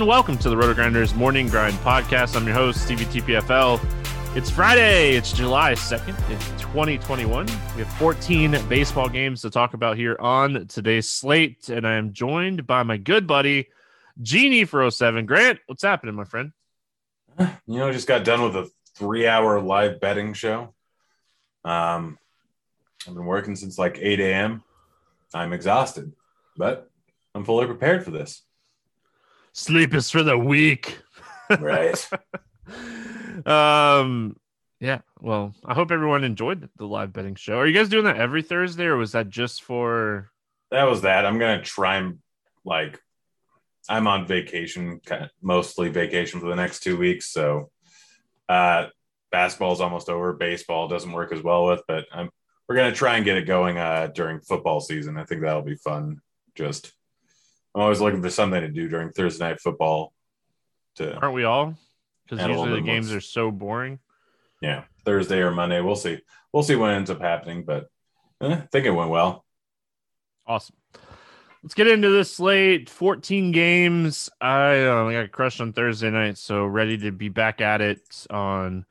Everyone. Welcome to the Roto Grinders Morning Grind Podcast. I'm your host, Stevie TPFL. It's Friday. It's July 2nd, it's 2021. We have 14 baseball games to talk about here on today's slate, and I am joined by my good buddy, Genie for 07. Grant, what's happening, my friend? You know, just got done with a three hour live betting show. Um, I've been working since like 8 a.m. I'm exhausted, but I'm fully prepared for this. Sleep is for the weak. Right. um yeah, well, I hope everyone enjoyed the live betting show. Are you guys doing that every Thursday or was that just for That was that. I'm going to try and like I'm on vacation, kind of mostly vacation for the next 2 weeks, so uh basketball's almost over, baseball doesn't work as well with, but I'm we're going to try and get it going uh during football season. I think that'll be fun. Just I'm always looking for something to do during Thursday night football. To aren't we all? Because usually the games are so boring. Yeah, Thursday or Monday, we'll see. We'll see what ends up happening, but eh, I think it went well. Awesome. Let's get into this slate. 14 games. I uh, got crushed on Thursday night, so ready to be back at it on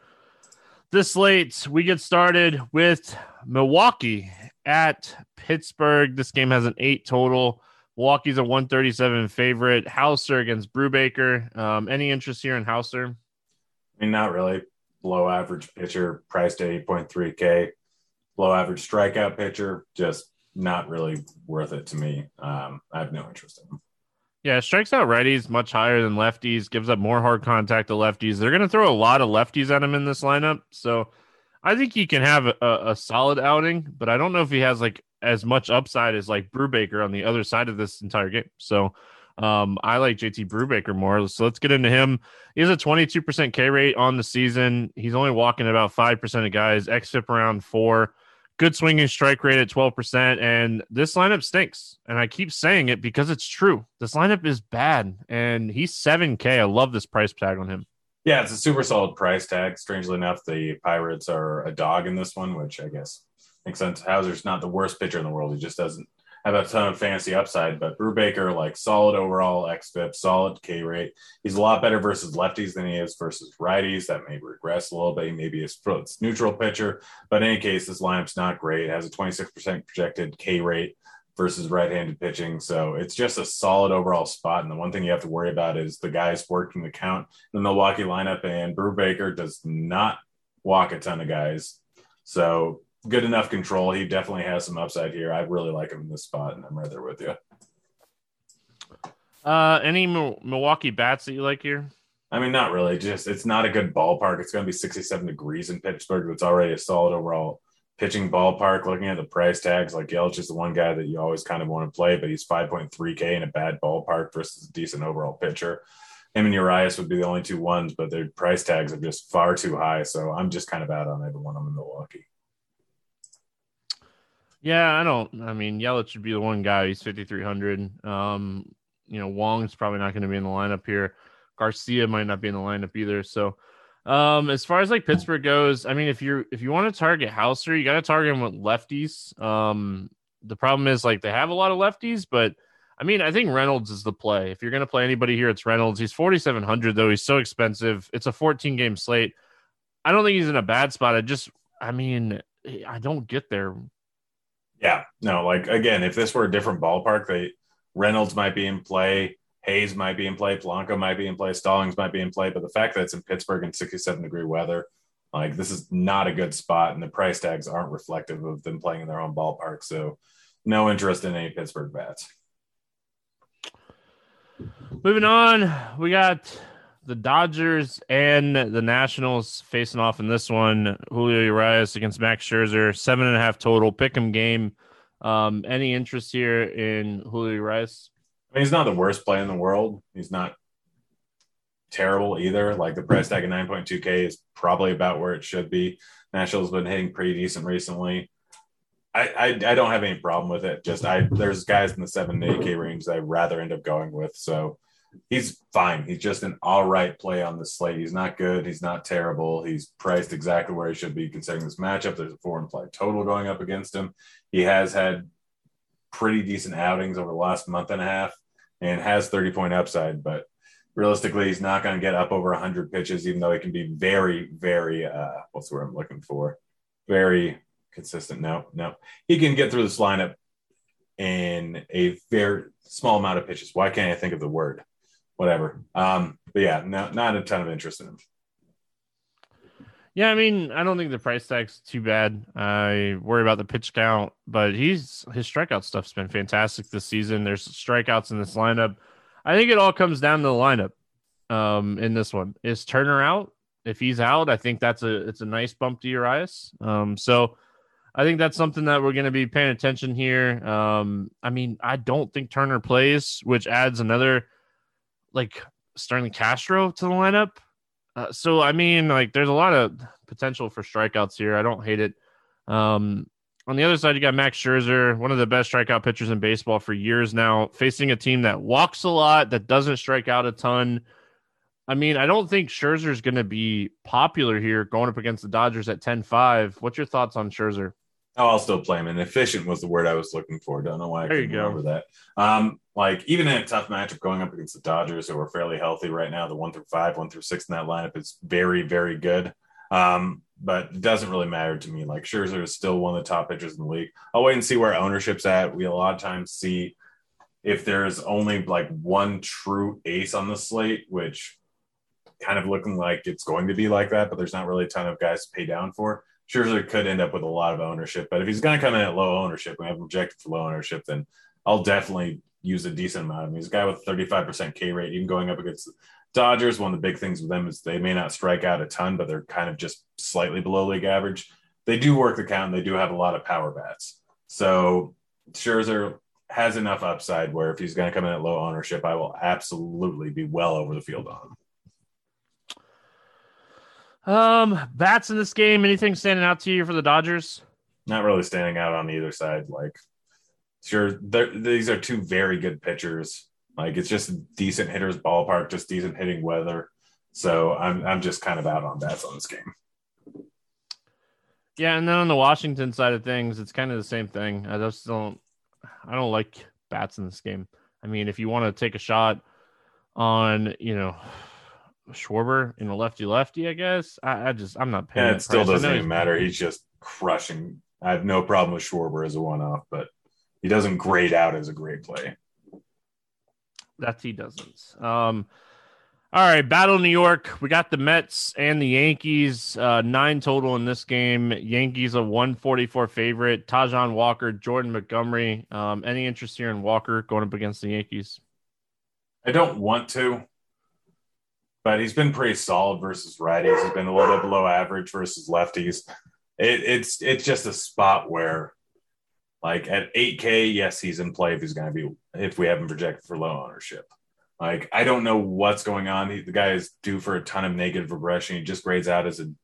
this slate. We get started with Milwaukee at Pittsburgh. This game has an eight total. Milwaukee's a 137 favorite. Houser against Brubaker. Um, any interest here in Houser? I mean, not really. Low average pitcher, priced at 8.3K. Low average strikeout pitcher, just not really worth it to me. Um, I have no interest in him. Yeah, strikes out righties much higher than lefties, gives up more hard contact to lefties. They're going to throw a lot of lefties at him in this lineup. So I think he can have a, a solid outing, but I don't know if he has like as much upside as like Brubaker on the other side of this entire game. So um, I like JT Brubaker more. So let's get into him. He has a 22% K rate on the season. He's only walking about 5% of guys, XFIP around four. Good swinging strike rate at 12%. And this lineup stinks. And I keep saying it because it's true. This lineup is bad. And he's 7K. I love this price tag on him. Yeah, it's a super solid price tag. Strangely enough, the Pirates are a dog in this one, which I guess makes sense. Houser's not the worst pitcher in the world. He just doesn't have a ton of fantasy upside. But Brubaker, like solid overall xFIP, solid K rate. He's a lot better versus lefties than he is versus righties. That may regress a little bit. Maybe it's neutral pitcher. But in any case, this lineup's not great. It has a 26% projected K rate versus right-handed pitching. So it's just a solid overall spot. And the one thing you have to worry about is the guys working the count in the Milwaukee lineup. And Brubaker does not walk a ton of guys. So good enough control. He definitely has some upside here. I really like him in this spot, and I'm right there with you. Uh, any Milwaukee bats that you like here? I mean, not really. Just it's not a good ballpark. It's going to be 67 degrees in Pittsburgh. It's already a solid overall pitching ballpark, looking at the price tags, like Yelich is the one guy that you always kind of want to play, but he's 5.3K in a bad ballpark versus a decent overall pitcher. Him and Urias would be the only two ones, but their price tags are just far too high. So I'm just kind of out on everyone. I'm in Milwaukee. Yeah, I don't. I mean, Yelich should be the one guy. He's 5,300. Um, you know, Wong's probably not going to be in the lineup here. Garcia might not be in the lineup either. So, um, as far as like Pittsburgh goes, I mean, if you're if you want to target Houser, you got to target him with lefties. Um, the problem is like they have a lot of lefties, but I mean, I think Reynolds is the play. If you're going to play anybody here, it's Reynolds. He's 4,700 though. He's so expensive. It's a 14 game slate. I don't think he's in a bad spot. I just, I mean, I don't get there. Yeah, no, like again, if this were a different ballpark, they Reynolds might be in play. Hayes might be in play, Polanco might be in play, Stallings might be in play, but the fact that it's in Pittsburgh in 67 degree weather, like this is not a good spot, and the price tags aren't reflective of them playing in their own ballpark. So, no interest in any Pittsburgh bats. Moving on, we got the Dodgers and the Nationals facing off in this one. Julio Urias against Max Scherzer, seven and a half total. Pick 'em game. Um, any interest here in Julio Urias? I mean, he's not the worst play in the world. He's not terrible either. Like the price tag of 9.2K is probably about where it should be. Nationals been hitting pretty decent recently. I, I, I don't have any problem with it. Just I there's guys in the seven to eight K range that I'd rather end up going with. So he's fine. He's just an all right play on the slate. He's not good. He's not terrible. He's priced exactly where he should be considering this matchup. There's a four implied total going up against him. He has had pretty decent outings over the last month and a half and has 30 point upside, but realistically, he's not going to get up over 100 pitches, even though he can be very, very, uh, what's the word I'm looking for? Very consistent. No, no. He can get through this lineup in a very small amount of pitches. Why can't I think of the word? Whatever. Um, but yeah, no, not a ton of interest in him. Yeah, I mean, I don't think the price tag's too bad. I worry about the pitch count, but he's his strikeout stuff's been fantastic this season. There's strikeouts in this lineup. I think it all comes down to the lineup. Um, in this one, is Turner out? If he's out, I think that's a it's a nice bump to Urias. Um, so I think that's something that we're going to be paying attention here. Um, I mean, I don't think Turner plays, which adds another like Starlin Castro to the lineup. Uh, so I mean, like, there's a lot of potential for strikeouts here. I don't hate it. Um, on the other side, you got Max Scherzer, one of the best strikeout pitchers in baseball for years now, facing a team that walks a lot, that doesn't strike out a ton. I mean, I don't think Scherzer is going to be popular here going up against the Dodgers at 10 5. What's your thoughts on Scherzer? Oh, I'll still play him. And efficient was the word I was looking for. Don't know why I there couldn't remember that. Um, like even in a tough matchup going up against the Dodgers, who are fairly healthy right now, the one through five, one through six in that lineup is very, very good. Um, but it doesn't really matter to me. Like Scherzer is still one of the top pitchers in the league. I'll wait and see where ownership's at. We a lot of times see if there's only like one true ace on the slate, which kind of looking like it's going to be like that, but there's not really a ton of guys to pay down for. Scherzer could end up with a lot of ownership, but if he's going to come in at low ownership, and I've rejected for low ownership, then I'll definitely use a decent amount of him. He's a guy with 35% K rate, even going up against the Dodgers. One of the big things with them is they may not strike out a ton, but they're kind of just slightly below league average. They do work the count. And They do have a lot of power bats. So Scherzer has enough upside where if he's going to come in at low ownership, I will absolutely be well over the field on him. Um, bats in this game. Anything standing out to you for the Dodgers? Not really standing out on either side. Like, sure, these are two very good pitchers. Like, it's just decent hitters ballpark, just decent hitting weather. So I'm I'm just kind of out on bats on this game. Yeah, and then on the Washington side of things, it's kind of the same thing. I just don't I don't like bats in this game. I mean, if you want to take a shot on, you know, Schwarber in a lefty lefty, I guess. I, I just I'm not paying. Yeah, it still price. doesn't even matter. He's just crushing. I have no problem with Schwarber as a one off, but he doesn't grade out as a great play. That he doesn't. Um all right, Battle New York. We got the Mets and the Yankees. Uh, nine total in this game. Yankees a 144 favorite. Taijuan Walker, Jordan Montgomery. Um, any interest here in Walker going up against the Yankees? I don't want to but he's been pretty solid versus righties. He's been a little bit below average versus lefties. it, it's it's just a spot where, like at 8K, yes, he's in play if he's going to be if we have him projected for low ownership. Like I don't know what's going on. He, the guy is due for a ton of negative regression. He just grades out as an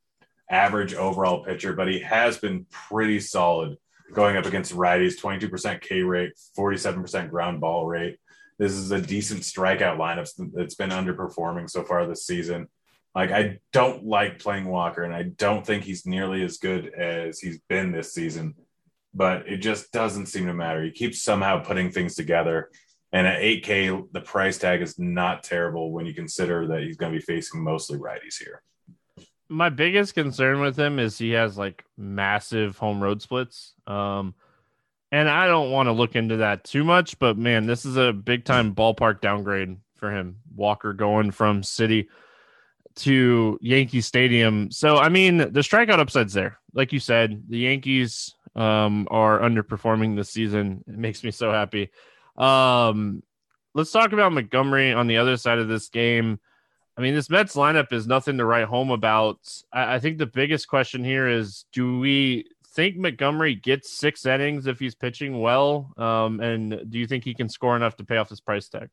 average overall pitcher, but he has been pretty solid going up against righties. 22% K rate, 47% ground ball rate. This is a decent strikeout lineup that's been underperforming so far this season. Like I don't like playing Walker, and I don't think he's nearly as good as he's been this season. But it just doesn't seem to matter. He keeps somehow putting things together. And at 8K, the price tag is not terrible when you consider that he's going to be facing mostly righties here. My biggest concern with him is he has like massive home road splits. Um, and I don't want to look into that too much, but man, this is a big time ballpark downgrade for him. Walker going from Citi to Yankee Stadium. So, I mean, the strikeout upside's there. Like you said, the Yankees um, are underperforming this season. It makes me so happy. Um, let's talk about Montgomery on the other side of this game. I mean, this Mets lineup is nothing to write home about. I, I think the biggest question here is do we think Montgomery gets six innings if he's pitching well? Um, and do you think he can score enough to pay off his price tag?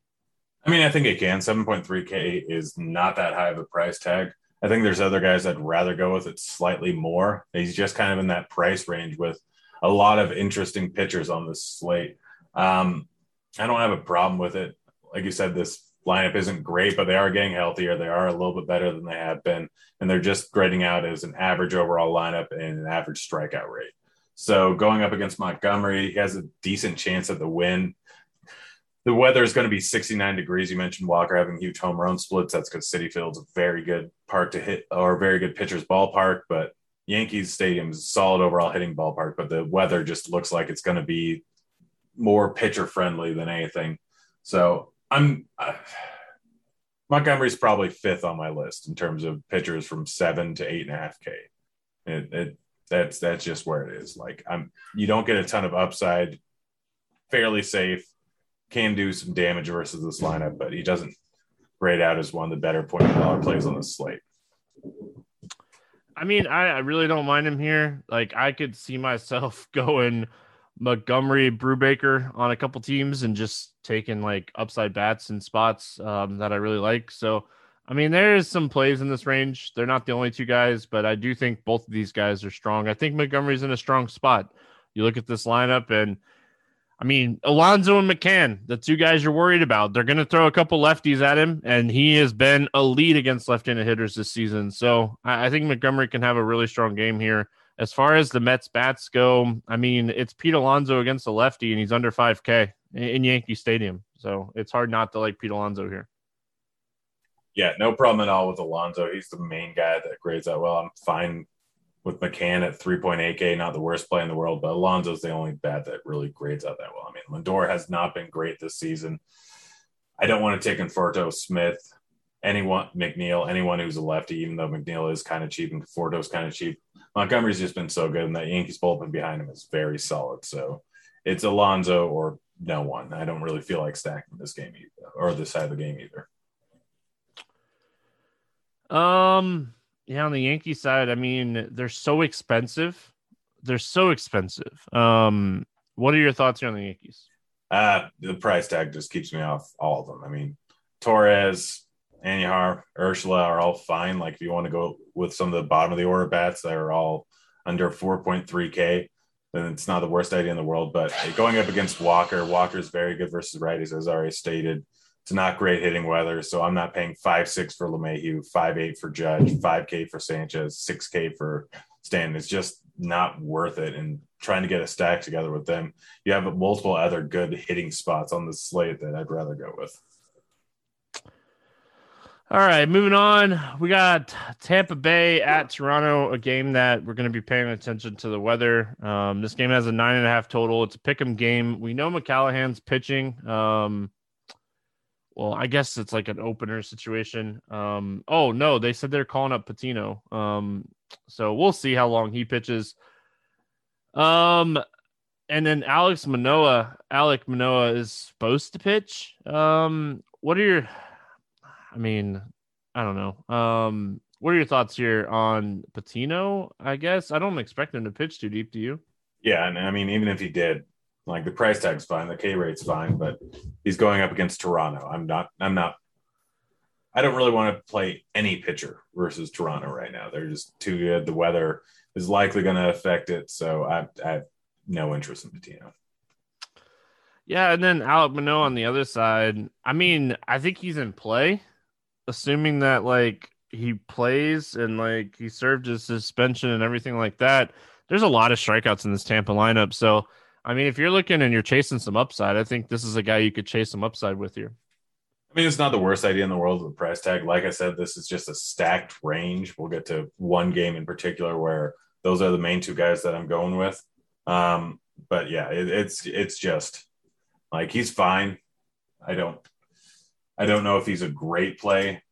I mean, I think it can. 7.3K is not that high of a price tag. I think there's other guys I'd rather go with it slightly more. He's just kind of in that price range with a lot of interesting pitchers on this slate. Um, I don't have a problem with it. Like you said, this lineup isn't great, but they are getting healthier. They are a little bit better than they have been, and they're just grading out as an average overall lineup and an average strikeout rate. So going up against Montgomery, he has a decent chance at the win. The weather is going to be 69 degrees. You mentioned Walker having huge home run splits. That's because Citi Field's a very good park to hit or very good pitcher's ballpark. But Yankees Stadium is solid overall hitting ballpark, but the weather just looks like it's going to be more pitcher friendly than anything. So I'm uh, Montgomery's probably fifth on my list in terms of pitchers from seven to eight and a half K. It, it that's that's just where it is. Like I'm you don't get a ton of upside, fairly safe, can do some damage versus this lineup, but he doesn't grade out as one of the better point dollar plays on the slate. I mean, I, I really don't mind him here. Like I could see myself going Montgomery, Brubaker on a couple teams and just taking like upside bats and spots um, that I really like. So, I mean, there is some plays in this range. They're not the only two guys, but I do think both of these guys are strong. I think Montgomery's in a strong spot. You look at this lineup, and I mean, Alonso and McCann, the two guys you're worried about, they're going to throw a couple lefties at him, and he has been a lead against left-handed hitters this season. So I, I think Montgomery can have a really strong game here. As far as the Mets bats go, I mean, it's Pete Alonso against the lefty, and he's under 5K in Yankee Stadium. So it's hard not to like Pete Alonso here. Yeah, no problem at all with Alonso. He's the main guy that grades that well. I'm fine with McCann at 3.8K, not the worst play in the world, but Alonso's the only bat that really grades out that well. I mean, Lindor has not been great this season. I don't want to take Conforto, Smith, anyone, McNeil, anyone who's a lefty, even though McNeil is kind of cheap and Conforto's kind of cheap. Montgomery's just been so good, and that Yankees bullpen behind him is very solid. So it's Alonso or no one. I don't really feel like stacking this game either, or this side of the game either. Um, yeah, on the Yankee side, I mean, they're so expensive. They're so expensive. Um, what are your thoughts here on the Yankees? Uh, the price tag just keeps me off all of them. I mean, Torres, Andujar, Urshela are all fine. Like if you want to go with some of the bottom of the order bats that are all under 4.3K, then it's not the worst idea in the world. But going up against Walker, Walker is very good versus righties, as already stated. It's not great hitting weather, so I'm not paying five six for LeMahieu, five eight for Judge, five K for Sanchez, six K for Stanton. It's just not worth it. And trying to get a stack together with them, you have multiple other good hitting spots on the slate that I'd rather go with. All right, moving on. We got Tampa Bay at Toronto, a game that we're going to be paying attention to the weather. Um, this game has a nine and a half total. It's a pick 'em game. We know McClanahan's pitching. Um, well, I guess it's like an opener situation. Um, oh no, they said they're calling up Patino. Um, so we'll see how long he pitches. Um, and then Alex Manoah, Alek Manoah is supposed to pitch. Um, what are your? I mean, I don't know. Um, what are your thoughts here on Patino? I guess I don't expect him to pitch too deep. Do you? Yeah, and I mean, even if he did, like the price tag's fine, the K rate's fine, but he's going up against Toronto. I'm not. I'm not. I don't really want to play any pitcher versus Toronto right now. They're just too good. The weather is likely going to affect it, so I, I have no interest in Patino. Yeah, and then Alek Manoah on the other side. I mean, I think he's in play, assuming that like he plays and like he served his suspension and everything like that. There's a lot of strikeouts in this Tampa lineup. So, I mean, if you're looking and you're chasing some upside, I think this is a guy you could chase some upside with here. I mean, it's not the worst idea in the world with the price tag. Like I said, this is just a stacked range. We'll get to one game in particular where those are the main two guys that I'm going with. Um, but yeah, it, it's it's just like he's fine. I don't I don't know if he's a great play,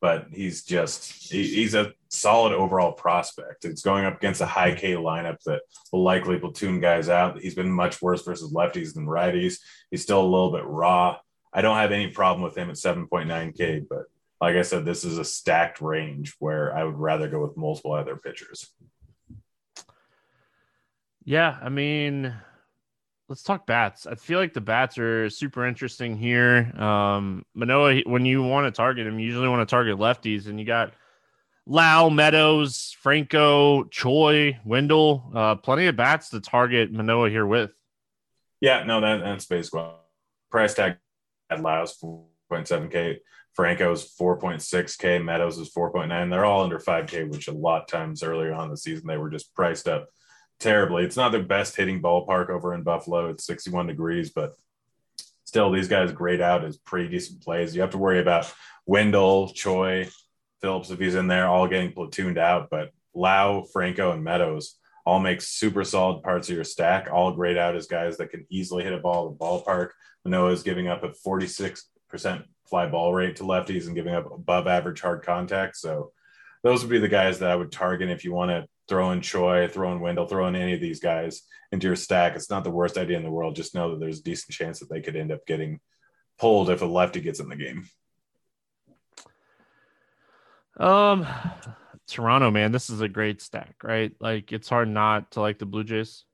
but he's just he, he's a solid overall prospect. It's going up against a high K lineup that will likely platoon guys out. He's been much worse versus lefties than righties. He's still a little bit raw. I don't have any problem with him at 7.9K, but like I said, this is a stacked range where I would rather go with multiple other pitchers. Yeah, I mean, let's talk bats. I feel like the bats are super interesting here. Um, Manoah, when you want to target him, you usually want to target lefties, and you got Lowe, Meadows, Franco, Choi, Wendle, uh, plenty of bats to target Manoah here with. Yeah, no, that, that's basically price tag at Lowe's 4.7K. Franco's 4.6K, Meadows is 4.9. They're all under 5K, which a lot of times earlier on the season they were just priced up terribly. It's not the best hitting ballpark over in Buffalo. It's 61 degrees, but still, these guys grade out as pretty decent plays. You have to worry about Wendle, Choi, Phillips if he's in there, all getting platooned out. But Lowe, Franco, and Meadows all make super solid parts of your stack. All grade out as guys that can easily hit a ball in the ballpark. Manoah is giving up a 46% fly ball rate to lefties and giving up above average hard contact. So those would be the guys that I would target if you want to throw in Choi, throw in Wendle, throw in any of these guys into your stack. It's not the worst idea in the world. Just know that there's a decent chance that they could end up getting pulled if a lefty gets in the game. Um, Toronto, man, this is a great stack, right? Like it's hard not to like the Blue Jays.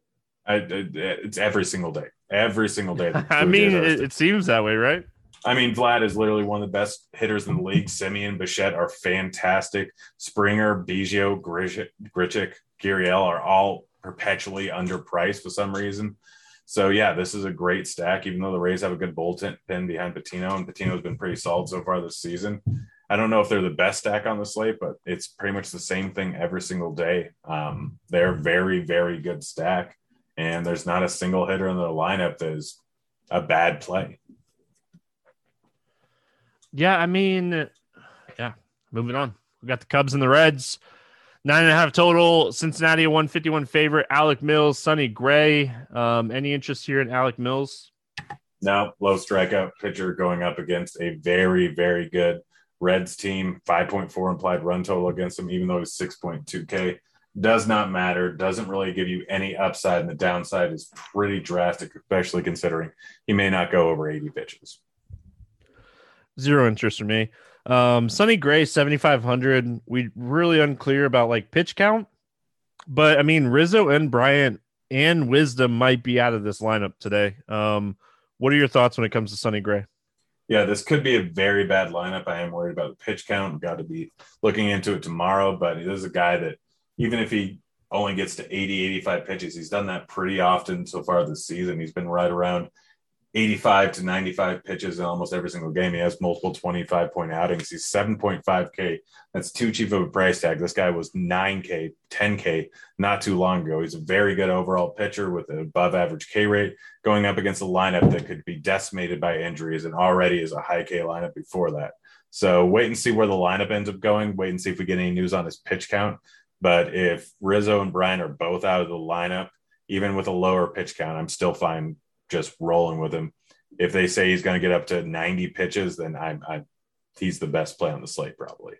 I, it's every single day, every single day. I mean, it, it seems that way, right? I mean, Vlad is literally one of the best hitters in the league. Semien, Bichette are fantastic. Springer, Biggio, Grichuk, Gurriel are all perpetually underpriced for some reason. So yeah, this is a great stack. Even though the Rays have a good bullpen behind Patino, and Patino's been pretty solid so far this season. I don't know if they're the best stack on the slate, but it's pretty much the same thing every single day. Um, they're very, very good stack, and there's not a single hitter in the lineup that is a bad play. Yeah, I mean, yeah. Moving on, we got the Cubs and the Reds. Nine and a half total. Cincinnati one fifty one favorite. Alec Mills, Sonny Gray. Um, any interest here in Alec Mills? No, low strikeout pitcher going up against a very very good Reds team. Five point four implied run total against them, even though it's six point two K. Does not matter. Doesn't really give you any upside, and the downside is pretty drastic, especially considering he may not go over eighty pitches. Zero interest for me. Um, Sonny Gray, 7,500. We really unclear about like pitch count, but I mean, Rizzo and Bryant and Wisdom might be out of this lineup today. Um, what are your thoughts when it comes to Sonny Gray? Yeah, this could be a very bad lineup. I am worried about the pitch count. Got to be looking into it tomorrow, but he is a guy that even if he only gets to 80, 85 pitches, he's done that pretty often so far this season. He's been right around 85 to 95 pitches in almost every single game. He has multiple 25 point outings. He's 7.5K. That's too cheap of a price tag. This guy was 9K, 10K not too long ago. He's a very good overall pitcher with an above average K rate going up against a lineup that could be decimated by injuries and already is a high K lineup before that. So wait and see where the lineup ends up going. Wait and see if we get any news on his pitch count. But if Rizzo and Bryant are both out of the lineup, even with a lower pitch count, I'm still fine just rolling with him. If they say he's going to get up to 90 pitches, then I'm, I'm he's the best play on the slate probably.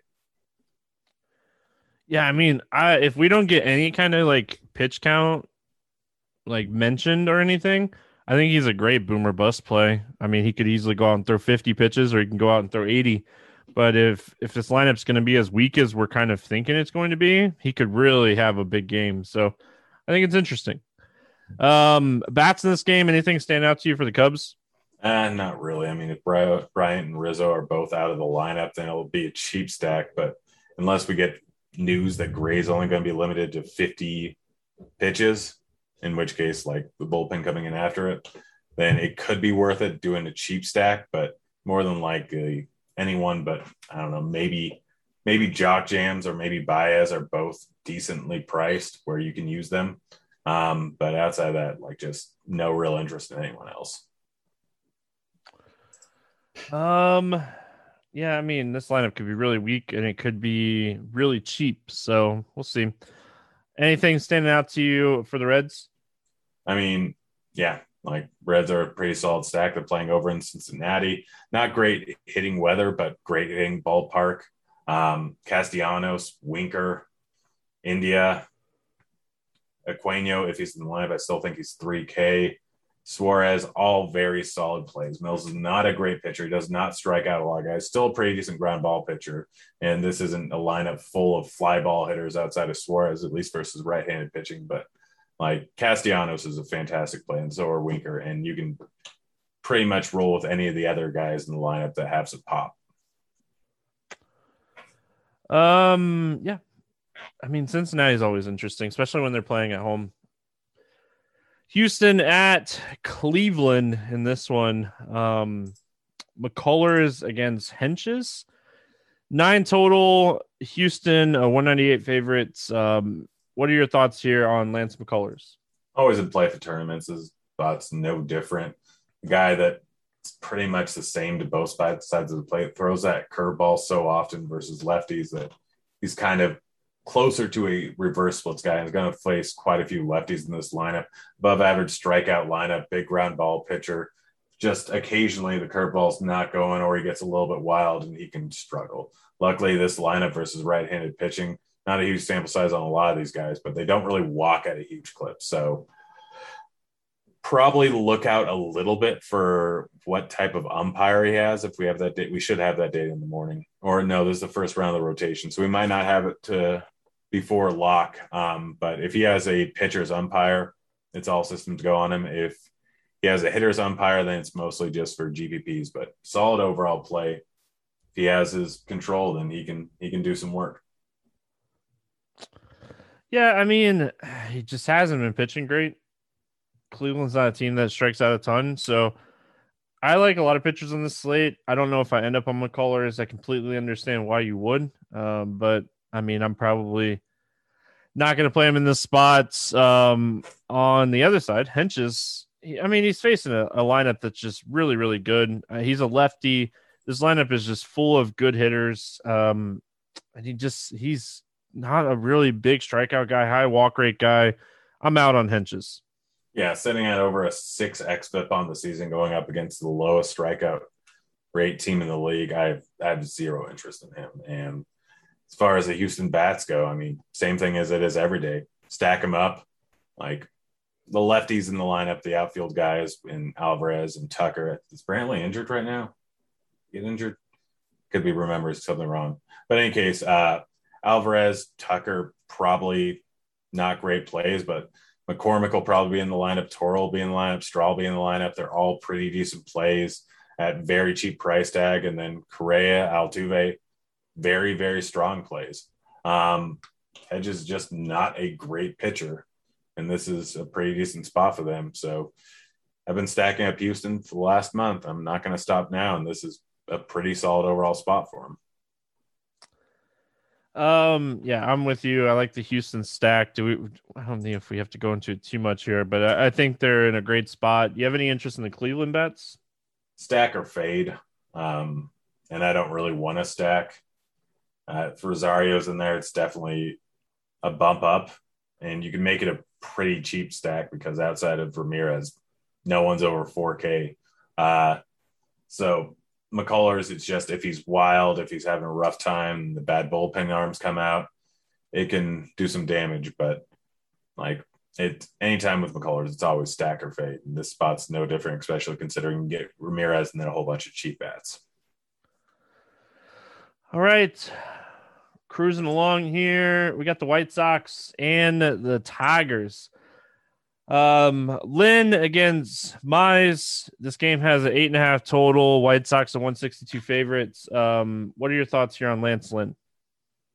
Yeah, I mean, I if we don't get any kind of like pitch count like mentioned or anything, I think he's a great boomer bust play. I mean, he could easily go out and throw 50 pitches or he can go out and throw 80. But if if this lineup's going to be as weak as we're kind of thinking it's going to be, he could really have a big game. So I think it's interesting. Um, bats in this game. Anything stand out to you for the Cubs? Uh, not really. I mean, if Bryant and Rizzo are both out of the lineup, then it'll be a cheap stack. But unless we get news that Gray's only going to be limited to 50 pitches, in which case, like the bullpen coming in after it, then it could be worth it doing a cheap stack. But more than likely, anyone but I don't know, maybe maybe Jock Jams or maybe Baez are both decently priced where you can use them. Um, but outside of that, like just no real interest in anyone else. Um, yeah, I mean, this lineup could be really weak and it could be really cheap. So we'll see. Anything standing out to you for the Reds? I mean, yeah, like Reds are a pretty solid stack. They're playing over in Cincinnati. Not great hitting weather, but great hitting ballpark. Um, Castellanos, Winker, India, Aquino, if he's in the lineup, I still think he's 3K. Suarez, all very solid plays. Mills is not a great pitcher. He does not strike out a lot of guys. Still a pretty decent ground ball pitcher. And this isn't a lineup full of fly ball hitters outside of Suarez, at least versus right handed pitching. But like Castellanos is a fantastic play, and so are Winker. And you can pretty much roll with any of the other guys in the lineup that have some pop. Um, yeah, I mean, Cincinnati is always interesting, especially when they're playing at home. Houston at Cleveland in this one. Um, McCullers against Hentges. Nine total. Houston, a 198 favorites. Um, what are your thoughts here on Lance McCullers? Always in play for tournaments. His thoughts no different. Guy that's pretty much the same to both sides of the plate. Throws that curveball so often versus lefties that he's kind of closer to a reverse splits guy and is going to face quite a few lefties in this lineup. Above average strikeout lineup, big ground ball pitcher. Just occasionally the curveball's not going or he gets a little bit wild and he can struggle. Luckily, this lineup versus right handed pitching, not a huge sample size on a lot of these guys, but they don't really walk at a huge clip. So probably look out a little bit for what type of umpire he has. If we have that date, we should have that date in the morning. Or no, this is the first round of the rotation, so we might not have it to before lock. Um, but if he has a pitcher's umpire, it's all systems go on him. If he has a hitter's umpire, then it's mostly just for GPPs. But solid overall play. If he has his control, then he can he can do some work. Yeah, I mean, he just hasn't been pitching great. Cleveland's not a team that strikes out a ton, so I like a lot of pitchers on the slate. I don't know if I end up on McCullers. I completely understand why you would, um, but I mean, I'm probably not going to play him in the spots. Um, on the other side, Hentges, I mean, he's facing a, a lineup that's just really, really good. Uh, he's a lefty. This lineup is just full of good hitters. Um, and he just, he's not a really big strikeout guy, high walk rate guy. I'm out on Hentges. Yeah, sitting at over a six xFIP on the season, going up against the lowest strikeout rate team in the league. I have, I have zero interest in him. And as far as the Houston bats go, I mean, same thing as it is every day. Stack them up, like the lefties in the lineup, the outfield guys, and Alvarez and Tucker. Is Brantley injured right now? Get injured? Could be remembers something wrong. But in any case, uh, Alvarez, Tucker, probably not great plays, but McCormick will probably be in the lineup. Toro will be in the lineup. Straw will be in the lineup. They're all pretty decent plays at very cheap price tag. And then Correa, Altuve, very, very strong plays. Um, Hedge is just not a great pitcher, and this is a pretty decent spot for them. So I've been stacking up Houston for the last month. I'm not going to stop now, and this is a pretty solid overall spot for them. Um, yeah, I'm with you. I like the Houston stack. Do we? I don't think if we have to go into it too much here, but I, I think they're in a great spot. You have any interest in the Cleveland bets? Stack or fade. Um, and I don't really want to stack. Uh, if Rosario's in there, it's definitely a bump up, and you can make it a pretty cheap stack because outside of Ramirez, no one's over 4K. Uh, so McCullers, it's just if he's wild, if he's having a rough time, the bad bullpen arms come out, it can do some damage. But like it, anytime with McCullers, it's always stack or fade. And this spot's no different, especially considering you get Ramirez and then a whole bunch of cheap bats. All right. Cruising along here. We got the White Sox and the Tigers. Um, Lynn against Mize. This game has an eight and a half total. White Sox are 162 favorites. Um, what are your thoughts here on Lance Lynn?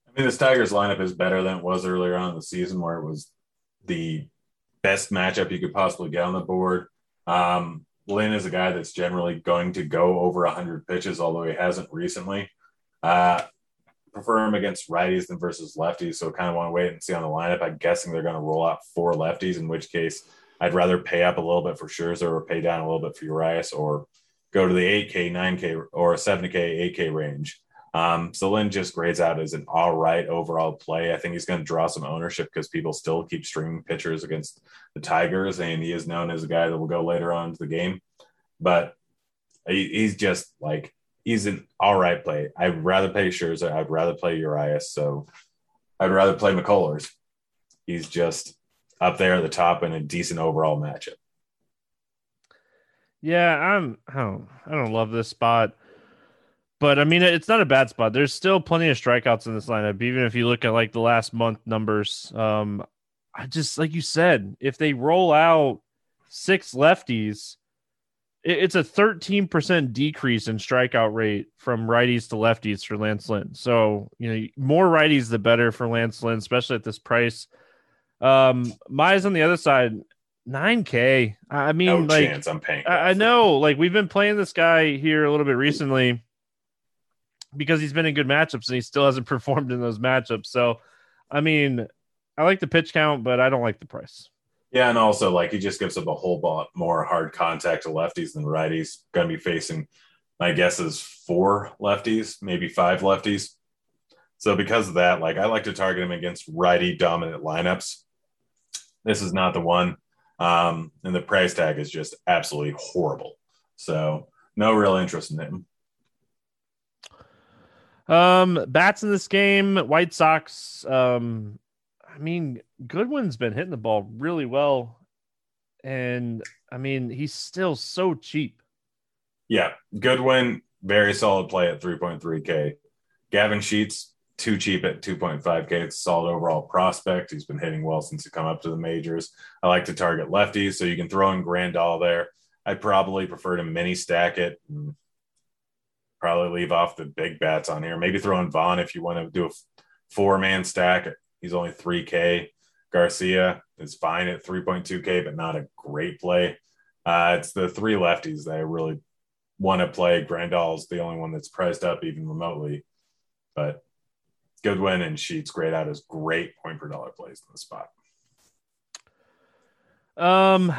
I mean, this Tigers lineup is better than it was earlier on in the season, where it was the best matchup you could possibly get on the board. Um, Lynn is a guy that's generally going to go over 100 pitches, although he hasn't recently. Uh, prefer him against righties than versus lefties, so kind of want to wait and see on the lineup. I'm guessing they're going to roll out four lefties, in which case I'd rather pay up a little bit for Scherzer or pay down a little bit for Urias or go to the 8K, 9K, or 7K, 8K range. Um, so Lynn just grades out as an all right overall play. I think he's going to draw some ownership because people still keep streaming pitchers against the Tigers, and he is known as a guy that will go later on to the game. But he, he's just like he's an all right play. I'd rather play Scherzer. I'd rather play Urias. So I'd rather play McCullers. He's just up there at the top in a decent overall matchup. Yeah, I'm. I don't. I don't love this spot. But I mean, it's not a bad spot. There's still plenty of strikeouts in this lineup, even if you look at like the last month numbers. Um, I just like you said, if they roll out six lefties, it's a 13% decrease in strikeout rate from righties to lefties for Lance Lynn. So, you know, more righties the better for Lance Lynn, especially at this price. Um, Mize on the other side, 9K. I mean, no like, chance I'm paying. I, I know, like, we've been playing this guy here a little bit recently because he's been in good matchups and he still hasn't performed in those matchups. So, I mean, I like the pitch count, but I don't like the price. Yeah, and also like he just gives up a whole lot more hard contact to lefties than righties. Going to be facing, my guess is four lefties, maybe five lefties. So because of that, like I like to target him against righty dominant lineups. This is not the one, um, and the price tag is just absolutely horrible. So no real interest in him. Um, bats in this game, White Sox. Um, I mean, Goodwin's been hitting the ball really well, and I mean, he's still so cheap. Yeah, Goodwin, very solid play at 3.3K. Gavin Sheets, too cheap at 2.5K. It's a solid overall prospect. He's been hitting well since he come up to the majors. I like to target lefties, so you can throw in Grandal there. I'd probably prefer to mini stack it probably leave off the big bats on here. Maybe throw in Vaughn if you want to do a four man stack. He's only 3K. Garcia is fine at 3.2K, but not a great play. Uh, it's the three lefties that I really want to play. Grandal's the only one that's priced up even remotely, but Goodwin and Sheets grayed out as great point per dollar plays in the spot. Um,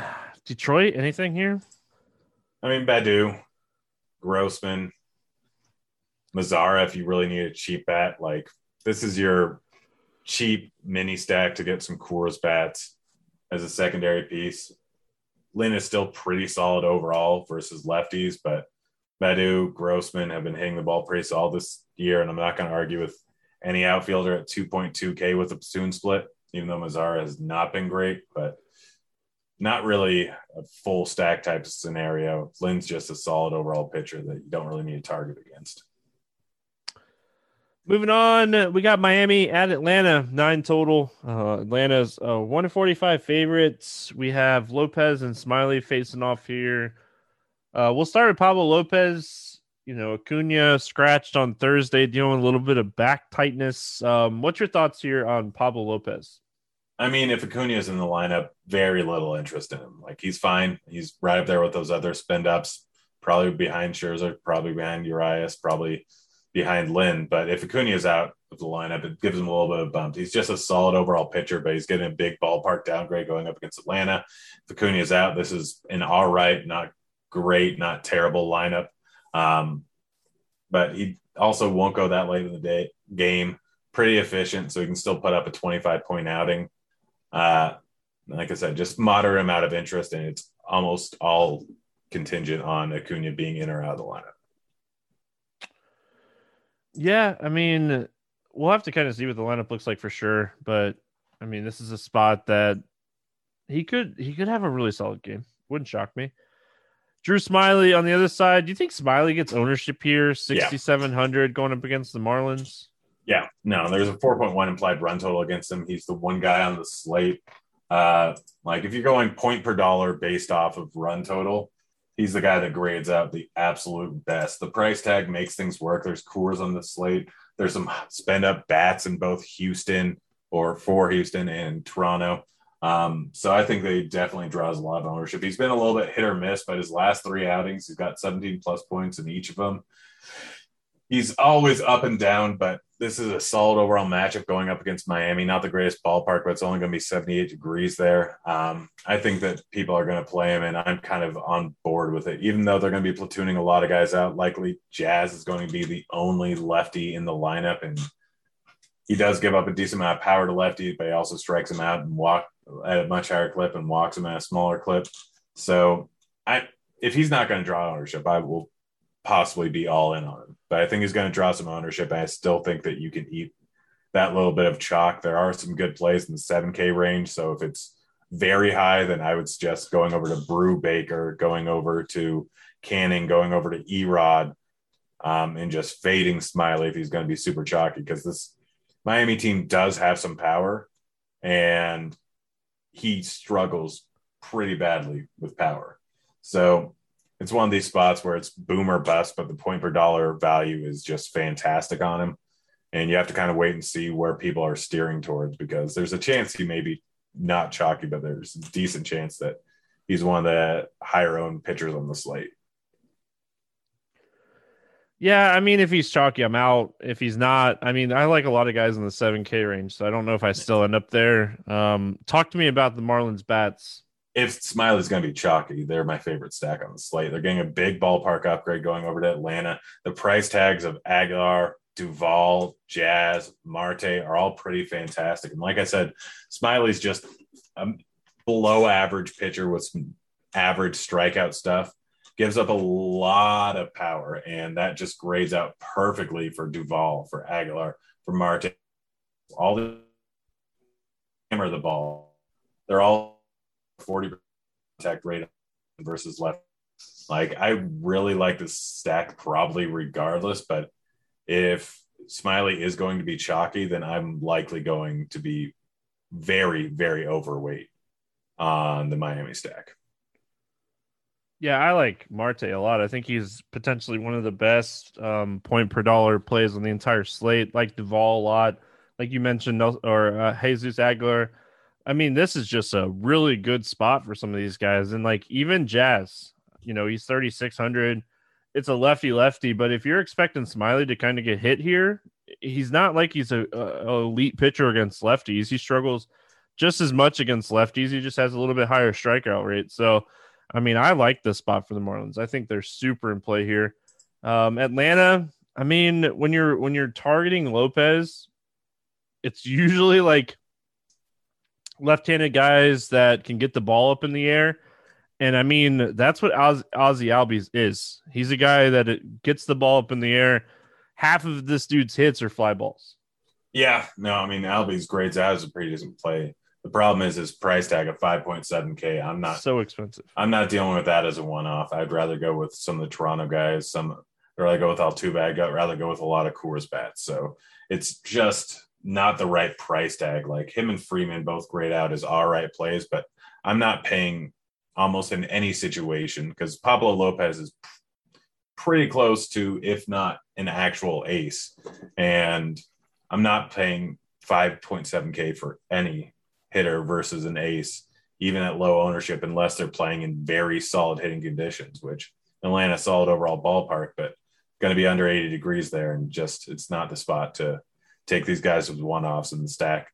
Detroit, anything here? I mean, Baddoo, Grossman, Mazara if you really need a cheap bat. Like this is your cheap mini stack to get some Coors bats as a secondary piece. Lynn is still pretty solid overall versus lefties, but Baddoo, Grossman have been hitting the ball pretty solid this year, and I'm not going to argue with any outfielder at 2.2K with a platoon split, even though Mazara has not been great, but not really a full stack type of scenario. Lynn's just a solid overall pitcher that you don't really need to target against. Moving on, we got Miami at Atlanta, nine total. Uh, Atlanta's uh, 145 favorites. We have Lopez and Smyly facing off here. Uh, we'll start with Pablo Lopez. You know, Acuna scratched on Thursday, dealing with a little bit of back tightness. Um, what's your thoughts here on Pablo Lopez? I mean, if Acuna is in the lineup, very little interest in him. Like he's fine. He's right up there with those other spend ups. Probably behind Scherzer, probably behind Urias, probably behind Lynn. But if Acuna is out of the lineup, it gives him a little bit of bump. He's just a solid overall pitcher, but he's getting a big ballpark downgrade going up against Atlanta. If Acuna is out, this is an all right, not great, not terrible lineup. Um, but he also won't go that late in the day game. Pretty efficient, so he can still put up a 25 point outing. Uh, like I said, just moderate amount of interest, and it's almost all contingent on Acuna being in or out of the lineup. Yeah, I mean, we'll have to kind of see what the lineup looks like for sure. But I mean, this is a spot that he could he could have a really solid game. Wouldn't shock me. Drew Smyly on the other side. Do you think Smyly gets ownership here? 6,700 going up against the Marlins? Yeah, no, there's a 4.1 implied run total against him. He's the one guy on the slate. Uh, like if you're going point per dollar based off of run total, he's the guy that grades out the absolute best. The price tag makes things work. There's Coors on the slate. There's some spend up bats in both Houston or for Houston and Toronto. Um, so I think they definitely draws a lot of ownership. He's been a little bit hit or miss, but his last three outings, he's got 17 plus points in each of them. He's always up and down, but this is a solid overall matchup going up against Miami. Not the greatest ballpark, but it's only going to be 78 degrees there. Um, I think that people are going to play him, and I'm kind of on board with it. Even though they're going to be platooning a lot of guys out, likely Jazz is going to be the only lefty in the lineup, and he does give up a decent amount of power to lefty, but he also strikes him out and walk at a much higher clip and walks him at a smaller clip. So I, if he's not going to draw ownership, I will possibly be all in on him. But I think he's going to draw some ownership. I still think that you can eat that little bit of chalk. There are some good plays in the 7K range. So if it's very high, then I would suggest going over to Brubaker, going over to Canning, going over to Erod, um, and just fading Smyly if he's going to be super chalky because this Miami team does have some power and he struggles pretty badly with power. So it's one of these spots where it's boom or bust, but the point per dollar value is just fantastic on him. And you have to kind of wait and see where people are steering towards because there's a chance he may be not chalky, but there's a decent chance that he's one of the higher owned pitchers on the slate. Yeah, I mean, if he's chalky, I'm out. If he's not, I mean, I like a lot of guys in the 7K range, so I don't know if I still end up there. Um, talk to me about the Marlins bats. If Smyly's going to be chalky, they're my favorite stack on the slate. They're getting a big ballpark upgrade going over to Atlanta. The price tags of Aguilar, Duvall, Jazz, Marte are all pretty fantastic. And like I said, Smyly's just a below average pitcher with some average strikeout stuff gives up a lot of power, and that just grades out perfectly for Duvall, for Aguilar, for Marte. All the hammer the ball. They're all 40 contact rate versus left. Like I really like this stack probably regardless, but if Smyly is going to be chalky, then I'm likely going to be very, very overweight on the Miami stack. Yeah, I like Marte a lot. I think he's potentially one of the best um, point per dollar plays on the entire slate. Like Duvall a lot, like you mentioned, or uh, Jesus Aguilar. I mean, this is just a really good spot for some of these guys, and like even Jazz. You know, he's thirty six hundred. It's a lefty lefty, but if you're expecting Smyly to kind of get hit here, he's not like he's a, a elite pitcher against lefties. He struggles just as much against lefties. He just has a little bit higher strikeout rate. So I mean, I like this spot for the Marlins. I think they're super in play here. Um, Atlanta, I mean, when you're when you're targeting Lopez, it's usually like left-handed guys that can get the ball up in the air. And I mean, that's what Oz, Ozzy Albies is. He's a guy that gets the ball up in the air. Half of this dude's hits are fly balls. Yeah, no, I mean Albies grades out as a pretty decent play. The problem is his price tag of 5.7k. I'm not so expensive. I'm not dealing with that as a one off. I'd rather go with some of the Toronto guys. Some or I go with Altuve. I'd rather go with a lot of Coors bats. So it's just not the right price tag. Like him and Freeman both grade out as all right plays, but I'm not paying almost in any situation because Pablo Lopez is pretty close to, if not an actual ace. And I'm not paying 5.7K for any hitter versus an ace, even at low ownership, unless they're playing in very solid hitting conditions, which Atlanta solid overall ballpark, but going to be under 80 degrees there. And just, it's not the spot to take these guys with one offs in the stack.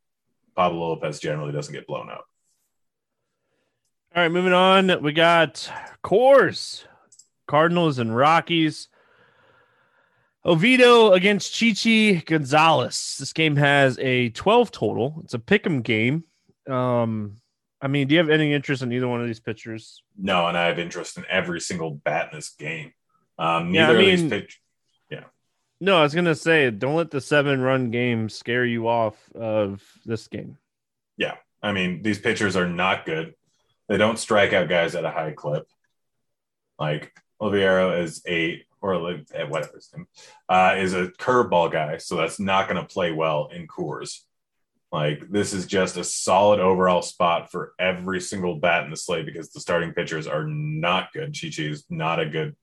Pablo Lopez generally doesn't get blown up. All right, moving on. We got Coors, Cardinals, and Rockies. Oviedo against Chichi Gonzalez. This game has a 12 total. It's a pick 'em game. Um, I mean, do you have any interest in either one of these pitchers? No, and I have interest in every single bat in this game. Um, neither yeah, I mean, of these pitchers. No, I was gonna say, don't let the seven-run game scare you off of this game. Yeah, I mean, these pitchers are not good. They don't strike out guys at a high clip. Like Oliveira is eight, or eh, whatever his name uh, is a curveball guy, so that's not going to play well in Coors. Like this is just a solid overall spot for every single bat in the slate because the starting pitchers are not good. Chichi is not a good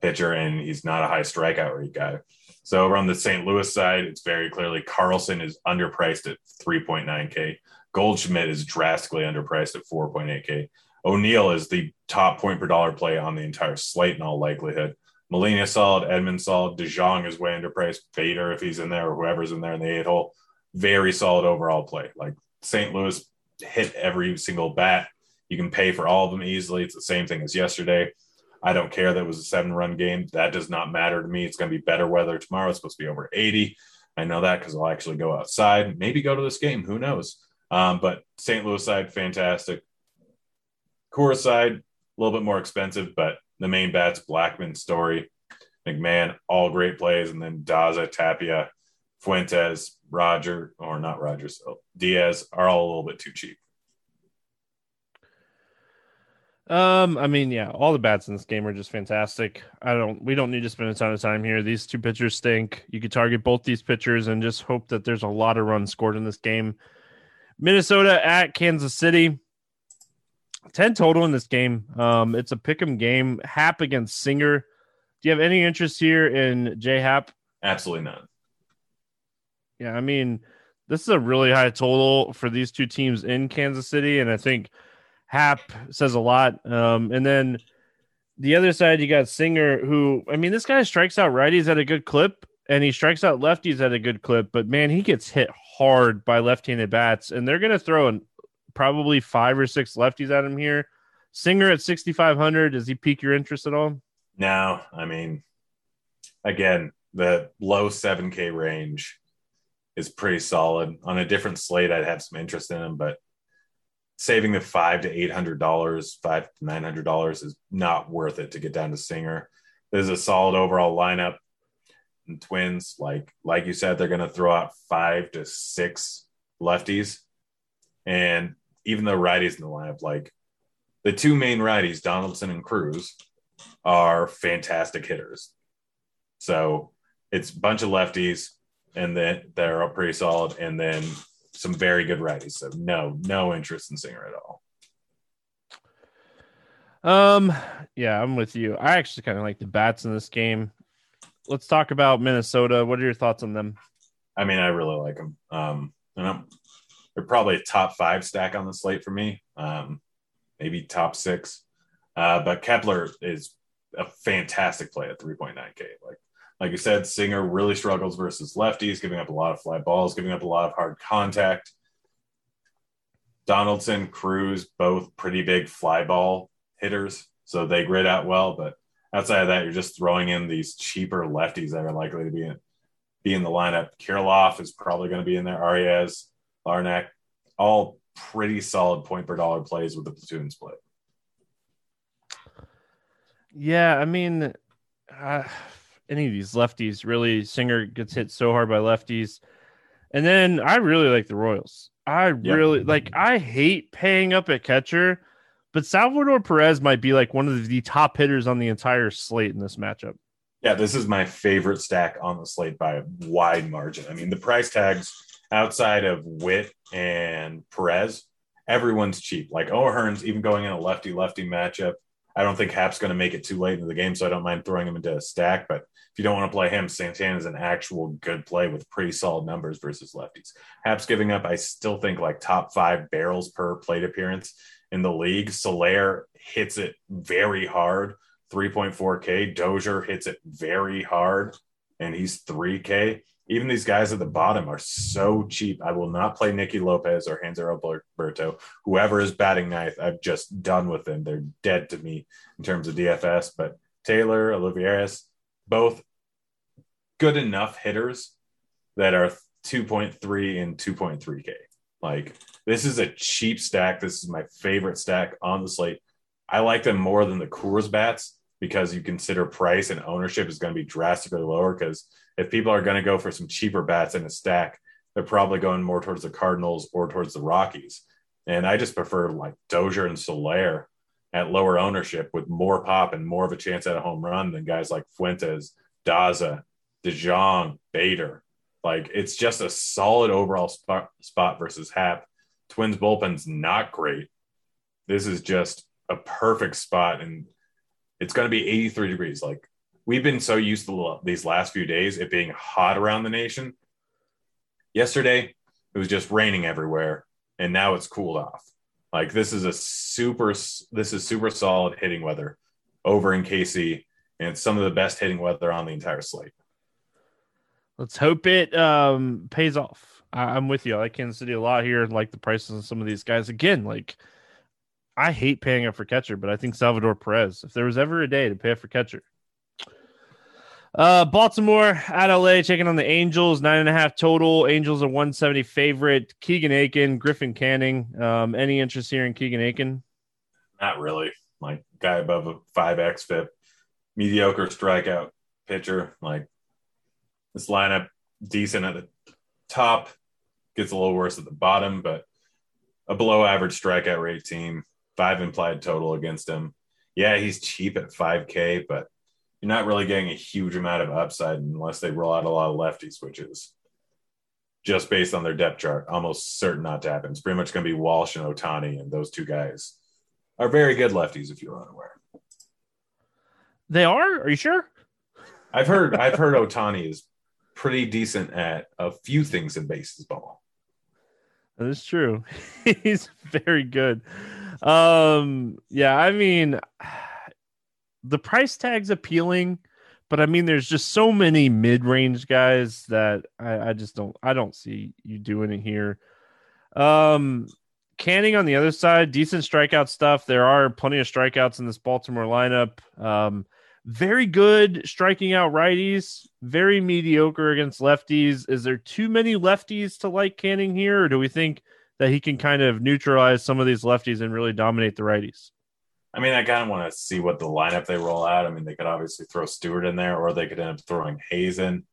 pitcher, and he's not a high strikeout rate guy. So over on the St. Louis side, it's very clearly Carlson is underpriced at 3.9K. Goldschmidt is drastically underpriced at 4.8K. O'Neill is the top point per dollar play on the entire slate in all likelihood. Molina solid, Edman solid, DeJong is way underpriced. Bader, if he's in there, or whoever's in there in the eight hole, very solid overall play. Like St. Louis hit every single bat. You can pay for all of them easily. It's the same thing as yesterday. I don't care that it was a seven run game. That does not matter to me. It's going to be better weather tomorrow. It's supposed to be over 80. I know that because I'll actually go outside, maybe go to this game. Who knows? Um, but St. Louis side, fantastic. Coors side, a little bit more expensive, but the main bats, Blackmon, Story, McMahon, all great plays. And then Daza, Tapia, Fuentes, Roger, or not Rogers, Diaz are all a little bit too cheap. Um, I mean, yeah, all the bats in this game are just fantastic. I don't, we don't need to spend a ton of time here. These two pitchers stink. You could target both these pitchers and just hope that there's a lot of runs scored in this game. Minnesota at Kansas City. 10 total in this game. Um, it's a pick 'em game. Happ against Singer. Do you have any interest here in J Happ? Absolutely not. Yeah, I mean, this is a really high total for these two teams in Kansas City, and I think Happ says a lot. Um, and then the other side, you got Singer, who I mean, this guy strikes out righties at a good clip, and he strikes out lefties at a good clip. But man, he gets hit hard by left-handed bats, and they're to throw an, probably five or six lefties at him here. Singer at 6,500. Does he pique your interest at all? No, I mean, again, the low 7K range is pretty solid. On a different slate, I'd have some interest in him, but saving the five to eight hundred dollars, five to nine hundred dollars is not worth it to get down to Singer. There's a solid overall lineup. And twins, like like you said, they're gonna throw out five to six lefties. And even the righties in the lineup, like the two main righties, Donaldson and Cruz, are fantastic hitters. So it's a bunch of lefties and then they're all pretty solid, and then some very good righties. So no, no interest in Singer at all. Um, yeah, I'm with you. I actually kind of like the bats in this game. Let's talk about Minnesota. What are your thoughts on them? I mean, I really like them. Um, and I'm, they're probably a top five stack on the slate for me. Um, maybe top six. Uh, but Kepler is a fantastic play at 3.9K. Like like you said, Singer really struggles versus lefties, giving up a lot of fly balls, giving up a lot of hard contact. Donaldson, Cruz, both pretty big fly ball hitters, so they grid out well. But outside of that, you're just throwing in these cheaper lefties that are likely to be in, be in the lineup. Kirilloff is probably going to be in there. Arraez, Larnach, all pretty solid point per dollar plays with the platoon split. Yeah, I mean, uh, any of these lefties. Really, Singer gets hit so hard by lefties. And then I really like the Royals. I yep. really like. I hate paying up at catcher, but Salvador Perez might be like one of the top hitters on the entire slate in this matchup. Yeah, this is my favorite stack on the slate by a wide margin. I mean, the price tags outside of Whit and Perez, everyone's cheap. Like O'Hearn's even going in a lefty lefty matchup. I don't think Happ's going to make it too late in the game, so I don't mind throwing him into a stack. But if you don't want to play him, Santana is an actual good play with pretty solid numbers versus lefties. Happ's giving up, I still think like top five barrels per plate appearance in the league. Soler hits it very hard, 3.4K. Dozier hits it very hard, and he's 3K. Even these guys at the bottom are so cheap. I will not play Nicky Lopez or Hanser Alberto. Whoever is batting ninth, I've just done with them. They're dead to me in terms of DFS. But Taylor, Olivares, both good enough hitters that are 2.3 and 2.3K. Like this is a cheap stack. This is my favorite stack on the slate. I like them more than the Coors bats because you consider price and ownership is going to be drastically lower. Because if people are going to go for some cheaper bats in a stack, they're probably going more towards the Cardinals or towards the Rockies. And I just prefer like Dozier and Soler at lower ownership with more pop and more of a chance at a home run than guys like Fuentes, Daza, DeJong, Bader. Like it's just a solid overall spot, spot versus Happ. Twins bullpen's not great. This is just a perfect spot, and it's going to be 83 degrees. Like we've been so used to these last few days, it being hot around the nation. Yesterday, it was just raining everywhere, and now it's cooled off. Like this is a super, this is super solid hitting weather over in KC, and it's some of the best hitting weather on the entire slate. Let's hope it um, pays off. I, am with you. I like Kansas City a lot here. Like the prices of some of these guys. Again, like I hate paying up for catcher, but I think Salvador Perez. If there was ever a day to pay up for catcher, uh, Baltimore at LA taking on the Angels, nine and a half total. Angels are 170 favorite. Keegan Akin, Griffin Canning. Um, any interest here in Keegan Akin? Not really. Like guy above a five X FIP, mediocre strikeout pitcher. Like this lineup decent at the top, gets a little worse at the bottom, but a below average strikeout rate team, five implied total against him. Yeah, he's cheap at 5K, but you're not really getting a huge amount of upside unless they roll out a lot of lefty switches. just based on their depth chart, almost certain not to happen. It's pretty much going to be Walsh and Ohtani, and those two guys are very good lefties if you're unaware. They are? Are you sure? I've heard I've heard Ohtani is pretty decent at a few things in baseball. That is true. He's very good. Um, yeah, I mean, the price tag's appealing, but I mean, there's just so many mid-range guys that I, I just don't, I don't see you doing it here. Um, Canning on the other side, decent strikeout stuff. There are plenty of strikeouts in this Baltimore lineup. Um, very good striking out righties, very mediocre against lefties. Is there too many lefties to like Canning here, or do we think that he can kind of neutralize some of these lefties and really dominate the righties? I mean, I kind of want to see what the lineup they roll out. I mean, they could obviously throw Stewart in there, or they could end up throwing Hays in.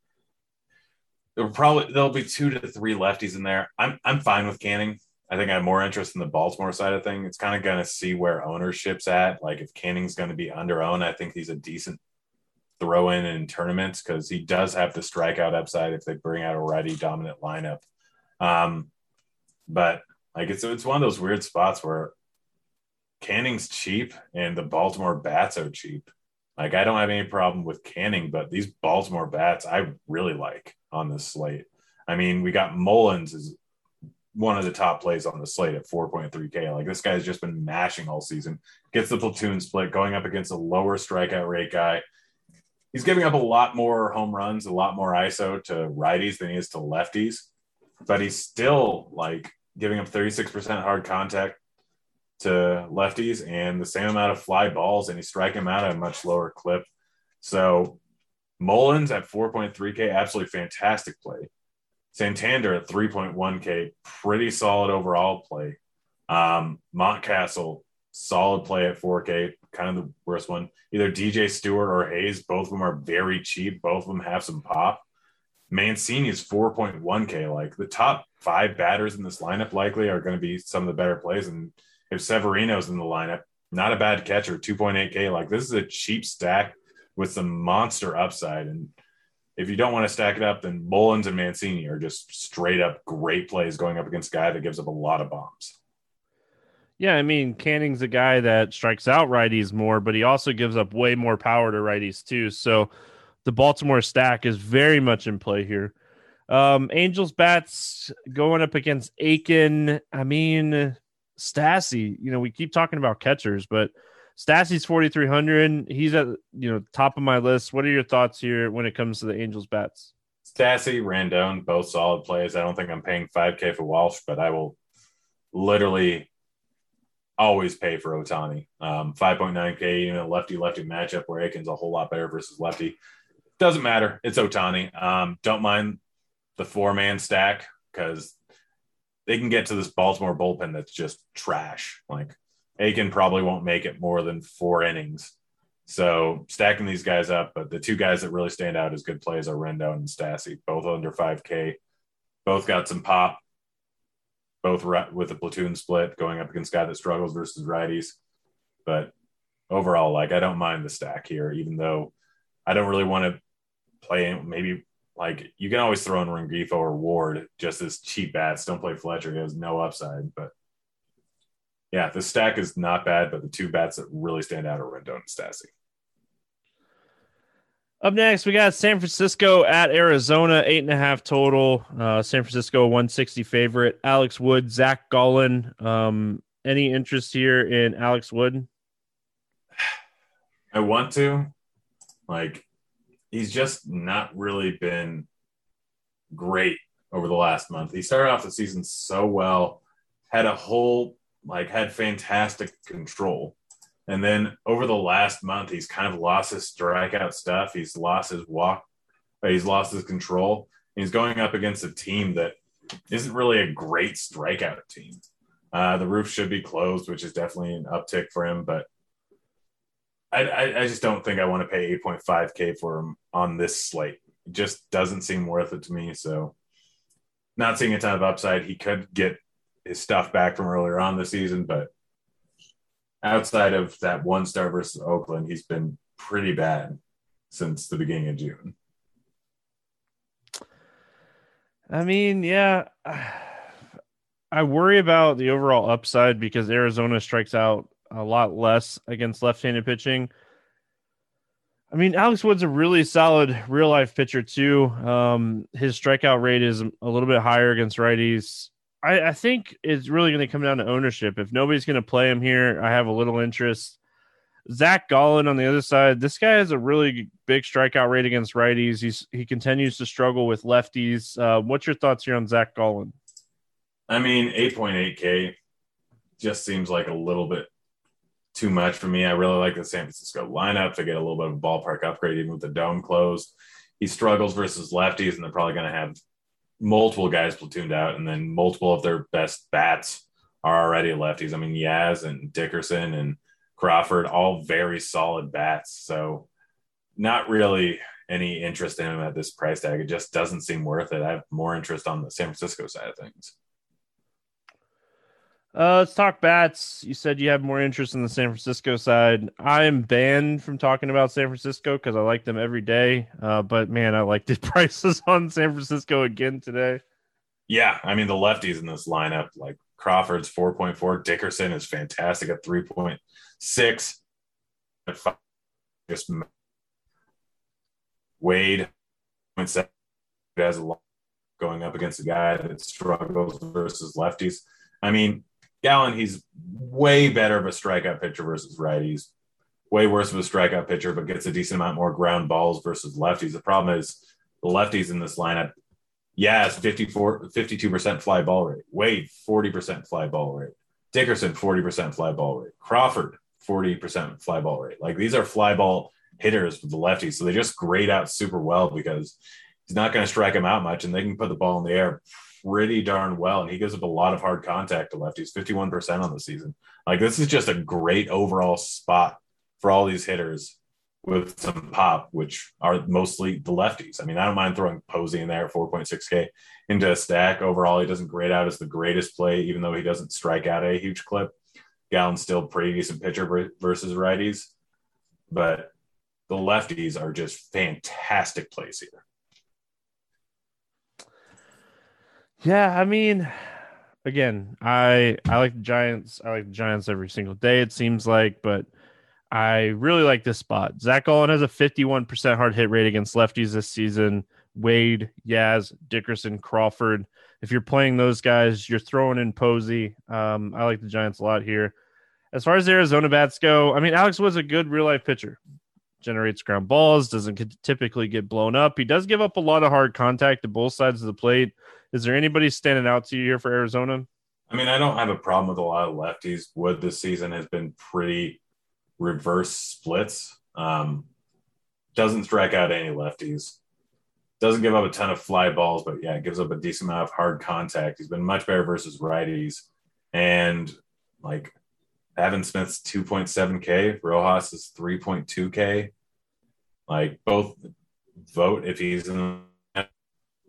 There probably there'll be two to three lefties in there. I'm I'm fine with Canning. I think I have more interest in the Baltimore side of thing. It's kind of going to see where ownership's at. Like if Canning's going to be under owned, I think he's a decent throw in in tournaments because he does have the strikeout upside if they bring out a righty dominant lineup. Um, but like it's it's one of those weird spots where Canning's cheap and the Baltimore bats are cheap. Like I don't have any problem with Canning, but these Baltimore bats I really like on this slate. I mean, we got Mullins is one of the top plays on the slate at 4.3K. Like this guy's just been mashing all season. Gets the platoon split, going up against a lower strikeout rate guy. He's giving up a lot more home runs, a lot more ISO to righties than he is to lefties, but he's still like giving up 36% hard contact to lefties and the same amount of fly balls, and he's striking them out at a much lower clip. So Mullins at 4.3K, absolutely fantastic play. Santander at 3.1K, pretty solid overall play. Um, Mountcastle, solid play at 4K, kind of the worst one. Either DJ Stewart or Hays, both of them are very cheap. Both of them have some pop. Mancini is 4.1K. Like the top five batters in this lineup likely are going to be some of the better plays. And if Severino's in the lineup, not a bad catcher, 2.8K. Like this is a cheap stack with some monster upside. And if you don't want to stack it up, then Mullins and Mancini are just straight up great plays going up against a guy that gives up a lot of bombs. Yeah, I mean, Canning's a guy that strikes out righties more, but he also gives up way more power to righties too. So the Baltimore stack is very much in play here. Um, Angels bats going up against Akin. I mean, Stassi, you know, we keep talking about catchers, but Stassi's 4,300. He's at, you know, top of my list. What are your thoughts here when it comes to the Angels bats? Stassi, Rendon, both solid plays. I don't think I'm paying 5K for Walsh, but I will literally always pay for Ohtani. Um, 5.9K, you know, lefty lefty matchup where Akin's a whole lot better versus lefty. Doesn't matter. It's Ohtani. Um, don't mind the four man stack because they can get to this Baltimore bullpen that's just trash. Like Akin probably won't make it more than four innings. So stacking these guys up, but the two guys that really stand out as good plays are Rendon and Stassi, both under 5K. Both got some pop, both with a platoon split going up against guy that struggles versus righties. But overall, like I don't mind the stack here, even though I don't really want to play maybe like you can always throw in Rengifo or Ward just as cheap bats. Don't play Fletcher; he has no upside. But yeah, the stack is not bad, but the two bats that really stand out are Rendon and Stassi. Up next, we got San Francisco at Arizona, eight and a half total. Uh, San Francisco, 160 favorite. Alex Wood, Zac Gallen. Um, any interest here in Alex Wood? I want to. Like, he's just not really been great over the last month. He started off the season so well, had a whole, like, had fantastic control and then over the last month, he's kind of lost his strikeout stuff. He's lost his walk, he's lost his control. He's going up against a team that isn't really a great strikeout team. Uh, the roof should be closed, which is definitely an uptick for him. But I, I, just don't think I want to pay 8.5K for him on this slate. It just doesn't seem worth it to me. So, not seeing a ton of upside. He could get his stuff back from earlier on the season, but outside of that one star versus Oakland, he's been pretty bad since the beginning of June. I mean, yeah, I worry about the overall upside because Arizona strikes out a lot less against left-handed pitching. I mean, Alex Wood's a really solid real life pitcher too. Um, his strikeout rate is a little bit higher against righties. I, I think it's really going to come down to ownership. If nobody's going to play him here, I have a little interest. Zac Gallen on the other side, this guy has a really big strikeout rate against righties. He's he continues to struggle with lefties. Uh, what's your thoughts here on Zac Gallen? I mean, 8.8K just seems like a little bit too much for me. I really like the San Francisco lineup to get a little bit of a ballpark upgrade, even with the dome closed. He struggles versus lefties, and they're probably going to have multiple guys platooned out, and then multiple of their best bats are already lefties. I mean, Yaz and Dickerson and Crawford, all very solid bats. So, not really any interest in him at this price tag. It just doesn't seem worth it. I have more interest on the San Francisco side of things. Uh, let's talk bats. You said you have more interest in the San Francisco side. I am banned from talking about San Francisco because I like them every day. Uh, but man, I like the prices on San Francisco again today. Yeah, I mean the lefties in this lineup, like Crawford's four point four, Dickerson is fantastic at three point six. At five, just Wade has a lot going up against a guy that struggles versus lefties. I mean, Gallen, he's way better of a strikeout pitcher versus righties, way worse of a strikeout pitcher, but gets a decent amount more ground balls versus lefties. The problem is the lefties in this lineup. It's 54, 52% fly ball rate. Wade, 40% fly ball rate. Dickerson, 40% fly ball rate. Crawford, 40% fly ball rate. Like these are fly ball hitters for the lefties. So they just grade out super well because he's not going to strike them out much and they can put the ball in the air pretty darn well, and he gives up a lot of hard contact to lefties, 51% on the season. Like this is just a great overall spot for all these hitters with some pop, which are mostly the lefties. I mean, I don't mind throwing Posey in there at 4.6K into a stack. Overall, he doesn't grade out as the greatest play, even though he doesn't strike out a huge clip. Gallen's still pretty decent pitcher versus righties, but the lefties are just fantastic plays here. Yeah, I mean, again, I I like the Giants. I like the Giants every single day. It seems like, but I really like this spot. Zac Gallen has a 51% hard hit rate against lefties this season. Wade, Yaz, Dickerson, Crawford. If you're playing those guys, you're throwing in Posey. Um, I like the Giants a lot here. As far as Arizona bats go, I mean, Alex was a good real life pitcher. Generates ground balls, doesn't typically get blown up. He does give up a lot of hard contact to both sides of the plate. Is there anybody standing out to you here for Arizona? I mean, I don't have a problem with a lot of lefties. Wood this season has been pretty reverse splits. Um, doesn't strike out any lefties. Doesn't give up a ton of fly balls, but yeah, gives up a decent amount of hard contact. He's been much better versus righties. And like Pavin Smith's 2.7K, Rojas is 3.2K. Like both vote if he's in,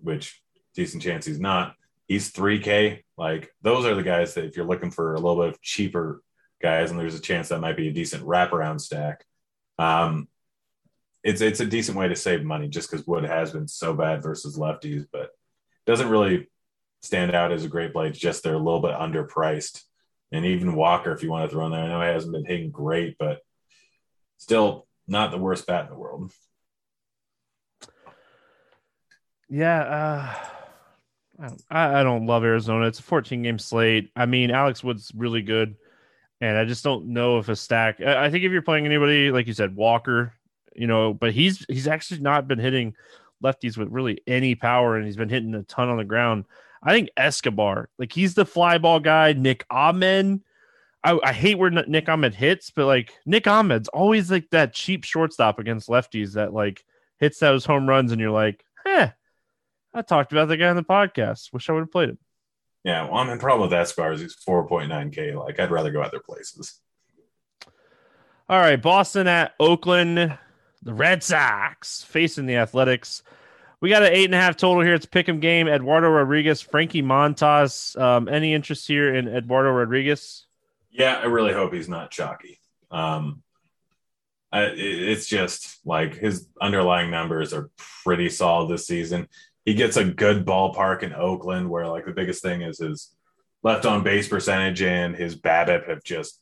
which decent chance he's not. He's 3K. Like those are the guys that if you're looking for a little bit of cheaper guys, and there's a chance that might be a decent wraparound stack. Um, it's it's a decent way to save money just because Wood has been so bad versus lefties, but doesn't really stand out as a great. It's just they're a little bit underpriced. And even Walker, if you want to throw in there, I know he hasn't been hitting great, but still not the worst bat in the world. Yeah, uh, I don't, I, don't love Arizona. It's a 14 game slate. I mean, Alex Wood's really good, and I just don't know if a stack. I, I think if you're playing anybody like you said, Walker, you know, but he's he's actually not been hitting lefties with really any power, and he's been hitting a ton on the ground. I think Escobar, like he's the fly ball guy. Nick Ahmed, I, I hate where Nick Ahmed hits, but like Nick Ahmed's always like that cheap shortstop against lefties that like hits those home runs, and you're like, eh. I talked about the guy on the podcast. Wish I would have played him. Yeah, well, I mean, problem with Escobar is he's 4.9K. Like, I'd rather go other places. All right, Boston at Oakland. The Red Sox facing the Athletics. We got an eight and a half total here. It's a pick 'em game. Eduardo Rodriguez, Frankie Montas. Um, any interest here in Eduardo Rodriguez? Yeah, I really hope he's not chalky. Um, I, it's just like his underlying numbers are pretty solid this season. He gets a good ballpark in Oakland, where like the biggest thing is his left on base percentage and his BABIP have just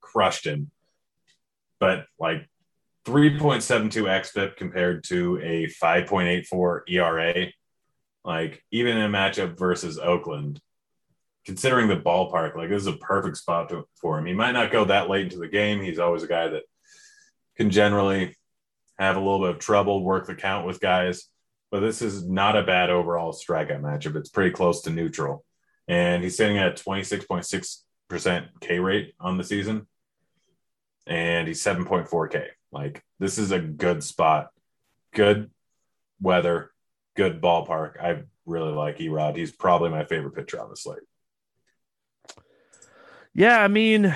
crushed him. But like 3.72 xFIP compared to a 5.84 ERA. Like even in a matchup versus Oakland, considering the ballpark, like this is a perfect spot to, for him. He might not go that late into the game. He's always a guy that can generally have a little bit of trouble, work the count with guys. But this is not a bad overall strikeout matchup. It's pretty close to neutral. And he's sitting at 26.6% K rate on the season. And he's 7.4K. Like this is a good spot, good weather, good ballpark. I really like Erod. He's probably my favorite pitcher on the slate. Yeah, I mean,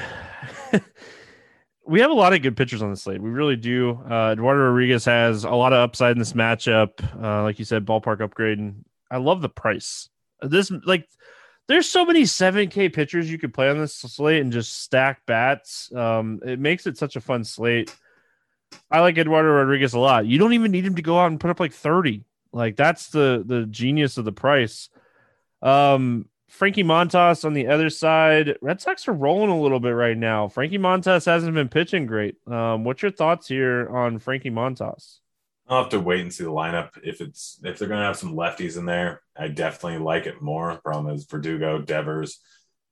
we have a lot of good pitchers on the slate. We really do. Uh, Eduardo Rodriguez has a lot of upside in this matchup. Uh, like you said, ballpark upgrade, and I love the price. This like there's so many 7K pitchers you could play on this slate and just stack bats. Um, it makes it such a fun slate. I like Eduardo Rodriguez a lot. You don't even need him to go out and put up like 30. Like that's the the genius of the price. Um Frankie Montas on the other side. Red Sox are rolling a little bit right now. Frankie Montas hasn't been pitching great. Um, what's your thoughts here on Frankie Montas? I'll have to wait and see the lineup. If it's if they're gonna have some lefties in there, I definitely like it more. Problem is Verdugo, Devers,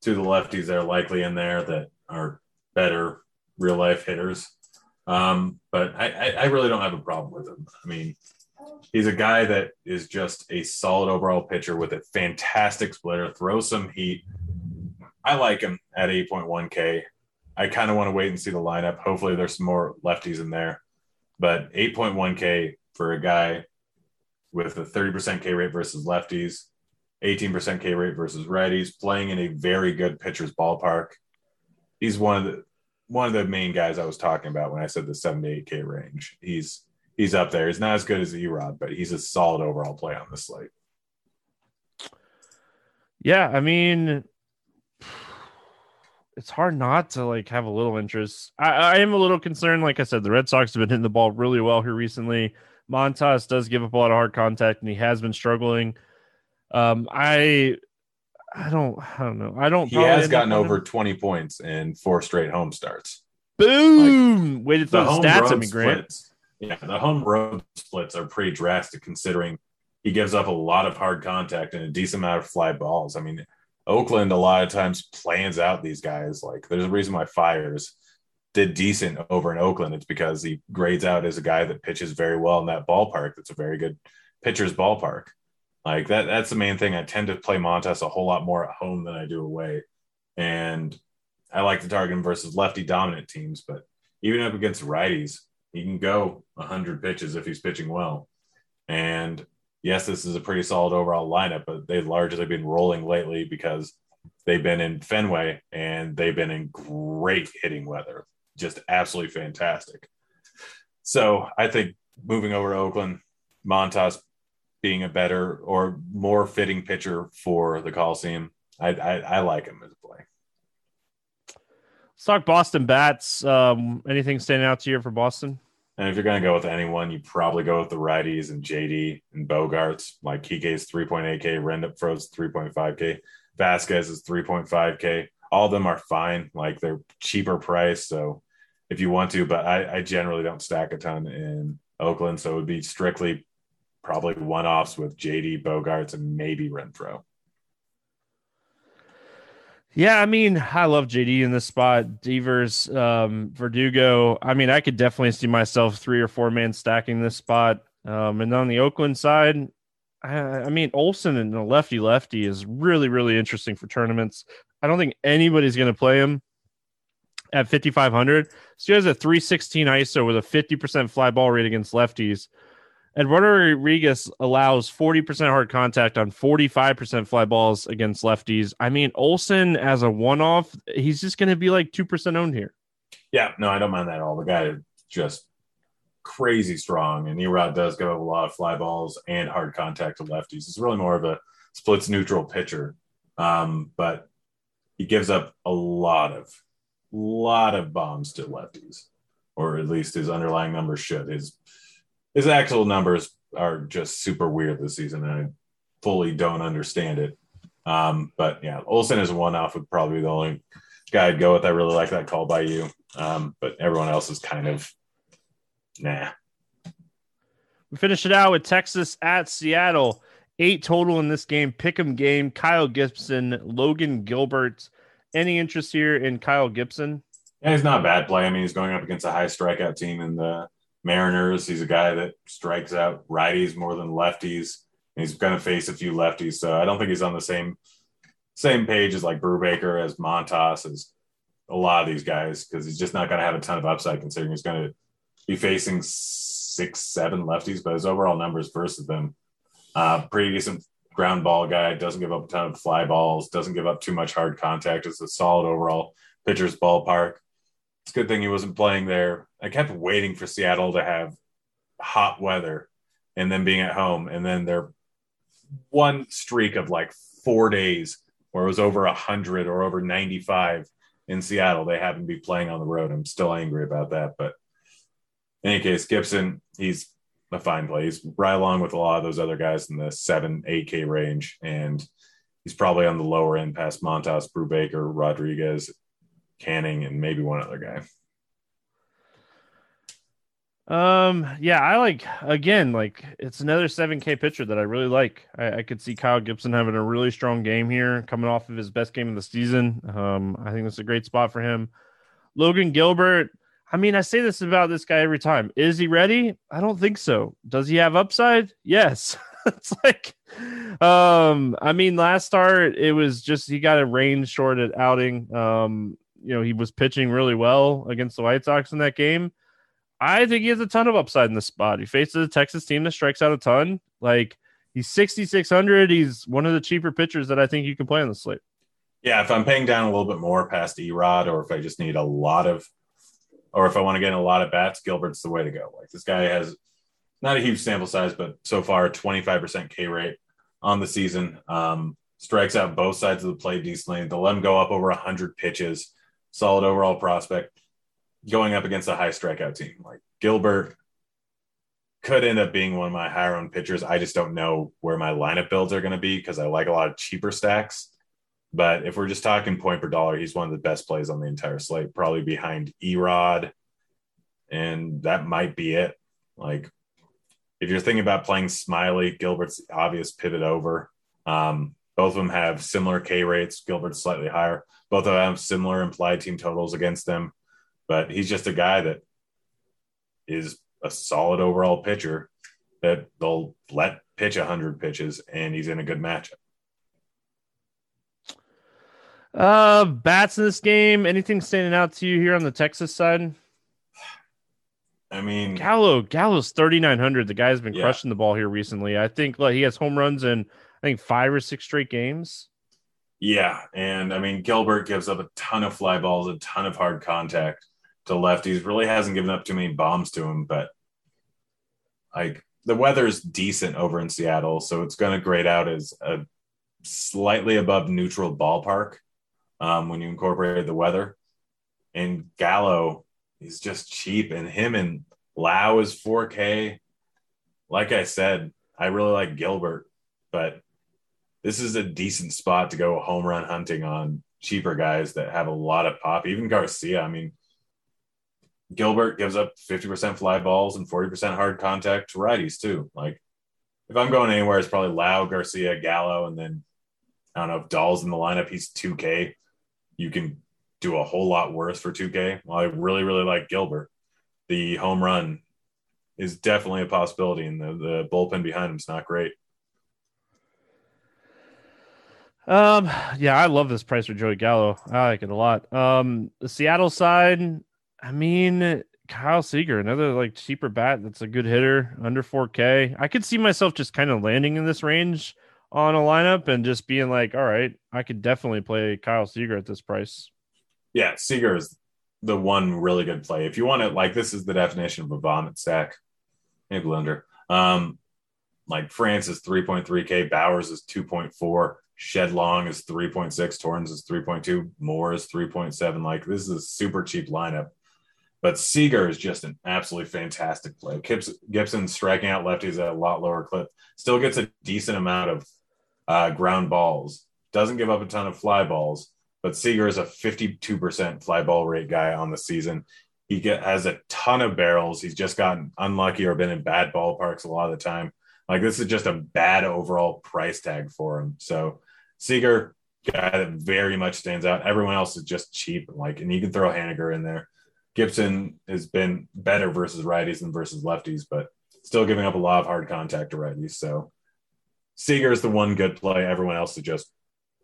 two of the lefties that are likely in there that are better real life hitters. Um, but I, I really don't have a problem with him. I mean, he's a guy that is just a solid overall pitcher with a fantastic splitter, throws some heat. I like him at 8.1K. I kind of want to wait and see the lineup. Hopefully, there's some more lefties in there. But 8.1K for a guy with a 30% K rate versus lefties, 18% K rate versus righties, playing in a very good pitcher's ballpark. He's one of the one of the main guys I was talking about when I said the seven to eight K range. He's he's up there. He's not as good as Erod, but he's a solid overall play on the slate. Yeah, I mean, it's hard not to like have a little interest. I, I am a little concerned. Like I said, the Red Sox have been hitting the ball really well here recently. Montas does give up a lot of hard contact, and he has been struggling. Um, I I don't I don't know. I don't. He has gotten over twenty points in four straight home starts. Boom! Like, Way to throw the stats at me, Grant. Splits, yeah, the home road splits are pretty drastic considering he gives up a lot of hard contact and a decent amount of fly balls. I mean, Oakland a lot of times plans out these guys. Like, there's a reason why Fiers did decent over in Oakland. It's because he grades out as a guy that pitches very well in that ballpark. That's a very good pitcher's ballpark. Like that, that's the main thing. I tend to play Montas a whole lot more at home than I do away. And I like to target him versus lefty dominant teams, but even up against righties, he can go 100 pitches if he's pitching well. And yes, this is a pretty solid overall lineup, but they've largely been rolling lately because they've been in Fenway and they've been in great hitting weather, just absolutely fantastic. So I think moving over to Oakland, Montas being a better or more fitting pitcher for the Coliseum. I, I, I like him as a play. Let's talk Boston bats. Um, anything standing out to you for Boston? And if you're going to go with anyone, you probably go with the righties and JD and Bogaerts. Like Kike's 3.8K, Renfroe's 3.5K, Vazquez is 3.5K. All of them are fine. Like they're cheaper price. So if you want to, but I, I generally don't stack a ton in Oakland. So it would be strictly probably one offs with JD, Bogaerts and maybe Renfroe. Yeah, I mean, I love JD in this spot. Devers, um, Verdugo. I mean, I could definitely see myself three or four man stacking this spot. Um, and on the Oakland side, I, I mean, Olson and the lefty lefty is really, really interesting for tournaments. I don't think anybody's going to play him at 5,500. So he has a 316 ISO with a 50% fly ball rate against lefties. Eduardo Rodriguez allows 40% hard contact on 45% fly balls against lefties. I mean, Olson as a one off, he's just going to be like 2% owned here. Yeah, no, I don't mind that at all. The guy is just crazy strong, and Erod does go a lot of fly balls and hard contact to lefties. It's really more of a splits neutral pitcher, um, but he gives up a lot of, lot of bombs to lefties, or at least his underlying numbers should. His his actual numbers are just super weird this season, and I fully don't understand it. Um, but yeah, Olson is one off would probably be the only guy I'd go with. I really like that call by you, um, but everyone else is kind of nah. We finish it out with Texas at Seattle. Eight total in this game. Pick'em game. Kyle Gibson, Logan Gilbert. Any interest here in Kyle Gibson? Yeah, he's not a bad play. I mean, he's going up against a high strikeout team in the Mariners. He's a guy that strikes out righties more than lefties. And He's going to face a few lefties, so I don't think he's on the same same page as like Brubaker, as Montas, as a lot of these guys because he's just not going to have a ton of upside considering he's going to be facing six, seven lefties, but his overall numbers versus them, uh, pretty decent ground ball guy. Doesn't give up a ton of fly balls. Doesn't give up too much hard contact. It's a solid overall pitcher's ballpark. It's a good thing he wasn't playing there. I kept waiting for Seattle to have hot weather and then being at home. And then their one streak of like four days where it was over 100 or over 95 in Seattle, they happened to be playing on the road. I'm still angry about that. But in any case, Gibson, he's a fine play. He's right along with a lot of those other guys in the seven, 8K range. And he's probably on the lower end past Montas, Brubaker, Rodriguez, Canning, and maybe one other guy. Um, yeah, I like again, like it's another 7K pitcher that I really like. I, I, could see Kyle Gibson having a really strong game here, coming off of his best game of the season. Um, I think that's a great spot for him. Logan Gilbert, I mean, I say this about this guy every time. Is he ready? I don't think so. Does he have upside? Yes. it's like um, I mean, last start it was just he got a rain shorted outing. Um, you know, he was pitching really well against the White Sox in that game I think he has a ton of upside in this spot. He faces a Texas team that strikes out a ton. Like he's 6,600. He's one of the cheaper pitchers that I think you can play on the slate. Yeah, if I'm paying down a little bit more past Erod, or if I just need a lot of, or if I want to get a lot of bats, Gilbert's the way to go. Like this guy has not a huge sample size, but so far 25% K rate on the season. Um, strikes out both sides of the plate decently. They'll let him go up over 100 pitches. Solid overall prospect going up against a high strikeout team. Like Gilbert could end up being one of my higher owned pitchers. I just don't know where my lineup builds are going to be because I like a lot of cheaper stacks. But if we're just talking point per dollar, he's one of the best plays on the entire slate, probably behind Erod. And that might be it. Like, if you're thinking about playing Smyly, Gilbert's obvious pivot over. Um, both of them have similar K rates. Gilbert's slightly higher. Both of them have similar implied team totals against them but he's just a guy that is a solid overall pitcher that they'll let pitch 100 pitches and he's in a good matchup. Uh, bats in this game. Anything standing out to you here on the Texas side? I mean, Gallo, Gallo's 3,900. The guy's been yeah. crushing the ball here recently. I think like, he has home runs in, I think, five or six straight games. Yeah. And I mean, Gilbert gives up a ton of fly balls, a ton of hard contact to lefties. Really hasn't given up too many bombs to him, but like the weather's decent over in Seattle, so it's going to grade out as a slightly above neutral ballpark um, when you incorporate the weather. And Gallo, he's just cheap. And him and Lowe is 4K. Like I said, I really like Gilbert, but this is a decent spot to go home run hunting on cheaper guys that have a lot of pop. Even Garcia, I mean, Gilbert gives up 50% fly balls and 40% hard contact to righties too. Like if I'm going anywhere, it's probably Lowe, Garcia, Gallo, and then I don't know if Dahl's in the lineup. He's 2K. You can do a whole lot worse for 2K. Well, I really, really like Gilbert. The home run is definitely a possibility, and the, the bullpen behind him is not great. Um, yeah, I love this price for Joey Gallo. I like it a lot. Um, the Seattle side, I mean, Kyle Seager, another like cheaper bat that's a good hitter under 4K. I could see myself just kind of landing in this range on a lineup and just being like, all right, I could definitely play Kyle Seager at this price. Yeah, Seager is the one really good play. If you want it, like, this is the definition of a vomit stack, maybe blender. Um, like France is 3.3K, Bauers is 2.4. Shed Long is 3.6, Torrens is 3.2, Moore is 3.7. Like this is a super cheap lineup. But Seager is just an absolutely fantastic play. Gibson striking out lefties at a lot lower clip, still gets a decent amount of uh, ground balls, doesn't give up a ton of fly balls, but Seager is a 52% fly ball rate guy on the season. He get, has a ton of barrels. He's just gotten unlucky or been in bad ballparks a lot of the time. Like this is just a bad overall price tag for him. So Seager, guy that very much stands out. Everyone else is just cheap. Like, and you can throw Haniger in there. Gibson has been better versus righties than versus lefties, but still giving up a lot of hard contact to righties. So Seager is the one good play. Everyone else is just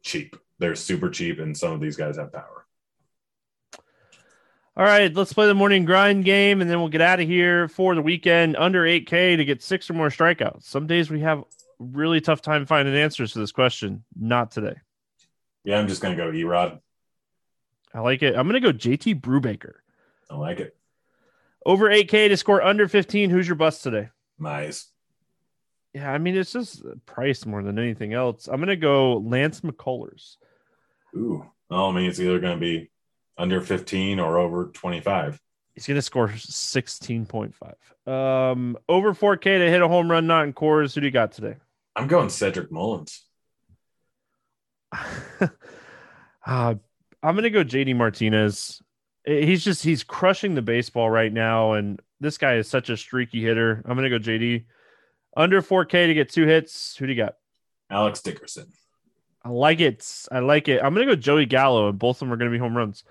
cheap. They're super cheap, and some of these guys have power. All right, let's play the morning grind game, and then we'll get out of here for the weekend. Under 8K to get six or more strikeouts. Some days we have really tough time finding answers to this question. Not today. Yeah, I'm just gonna go Erod. I like it. I'm gonna go JT Brubaker. I like it. Over 8K to score under 15. Who's your bust today? Mize. Yeah, I mean it's just price more than anything else. I'm gonna go Lance McCullers. Ooh, well, I mean it's either gonna be under 15 or over 25. He's going to score 16.5. Um, over 4K to hit a home run, not in Coors. Who do you got today? I'm going Cedric Mullins. uh, I'm going to go JD Martinez. He's just, he's crushing the baseball right now. And this guy is such a streaky hitter. I'm going to go JD. Under 4K to get two hits. Who do you got? Alex Dickerson. I like it. I like it. I'm going to go Joey Gallo, and both of them are going to be home runs.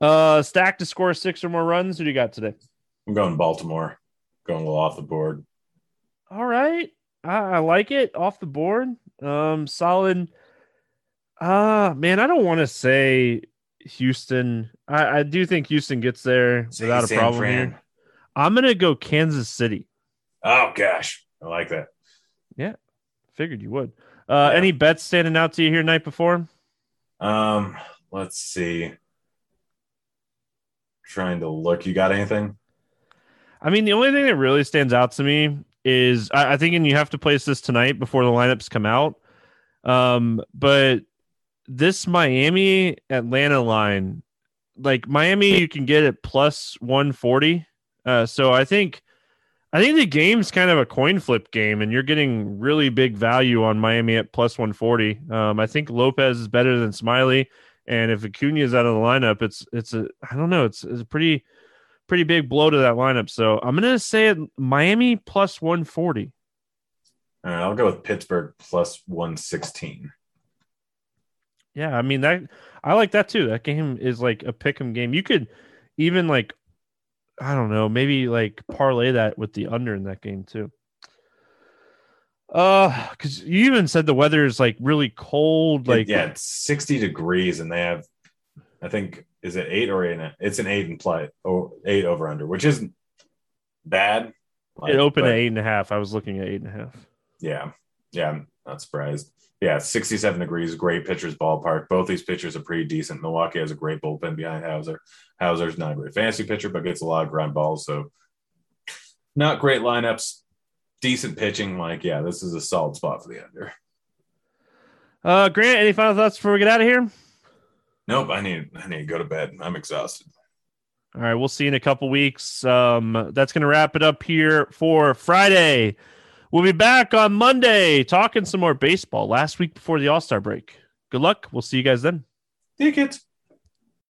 Uh, stack to score six or more runs. Who do you got today? I'm going Baltimore. Going a little off the board. All right, I, I like it off the board. Um, solid. Ah, uh, man, I don't want to say Houston. I, I do think Houston gets there say without a problem Fran. here. I'm gonna go Kansas City. Oh gosh, I like that. Yeah, figured you would. Uh, yeah. Any bets standing out to you here night before? Um, let's see trying to look. You got anything? I mean, the only thing that really stands out to me is I, I think, and you have to place this tonight before the lineups come out. Um, but this Miami Atlanta line, like Miami, you can get it plus 140. Uh, so I think, I think the game's kind of a coin flip game, and you're getting really big value on Miami at plus 140. Um, I think Lopez is better than Smyly, And if Acuna is out of the lineup, it's it's a I don't know, it's, it's a pretty pretty big blow to that lineup. So I'm gonna say it Miami plus 140. All right, I'll go with Pittsburgh plus 116. Yeah, I mean that I like that too. That game is like a pick'em game. You could even like I don't know, maybe like parlay that with the under in that game too. Uh, because you even said the weather is like really cold. Like yeah, it's sixty degrees, and they have, I think, is it eight or eight? It's an eight and play or eight over under, which isn't bad. Like, it opened at eight and a half. I was looking at eight and a half. Yeah, yeah, I'm not surprised. Yeah, 67 degrees, great pitchers ballpark. Both these pitchers are pretty decent. Milwaukee has a great bullpen behind Houser. Houser's not a great fantasy pitcher, but gets a lot of ground balls. So not great lineups decent pitching. Like, yeah, this is a solid spot for the under. Uh, Grant, any final thoughts before we get out of here? Nope, I need I need to go to bed. I'm exhausted. All right, we'll see you in a couple weeks. Um, that's going to wrap it up here for Friday. We'll be back on Monday talking some more baseball last week before the All Star break. Good luck. We'll see you guys then. Tickets.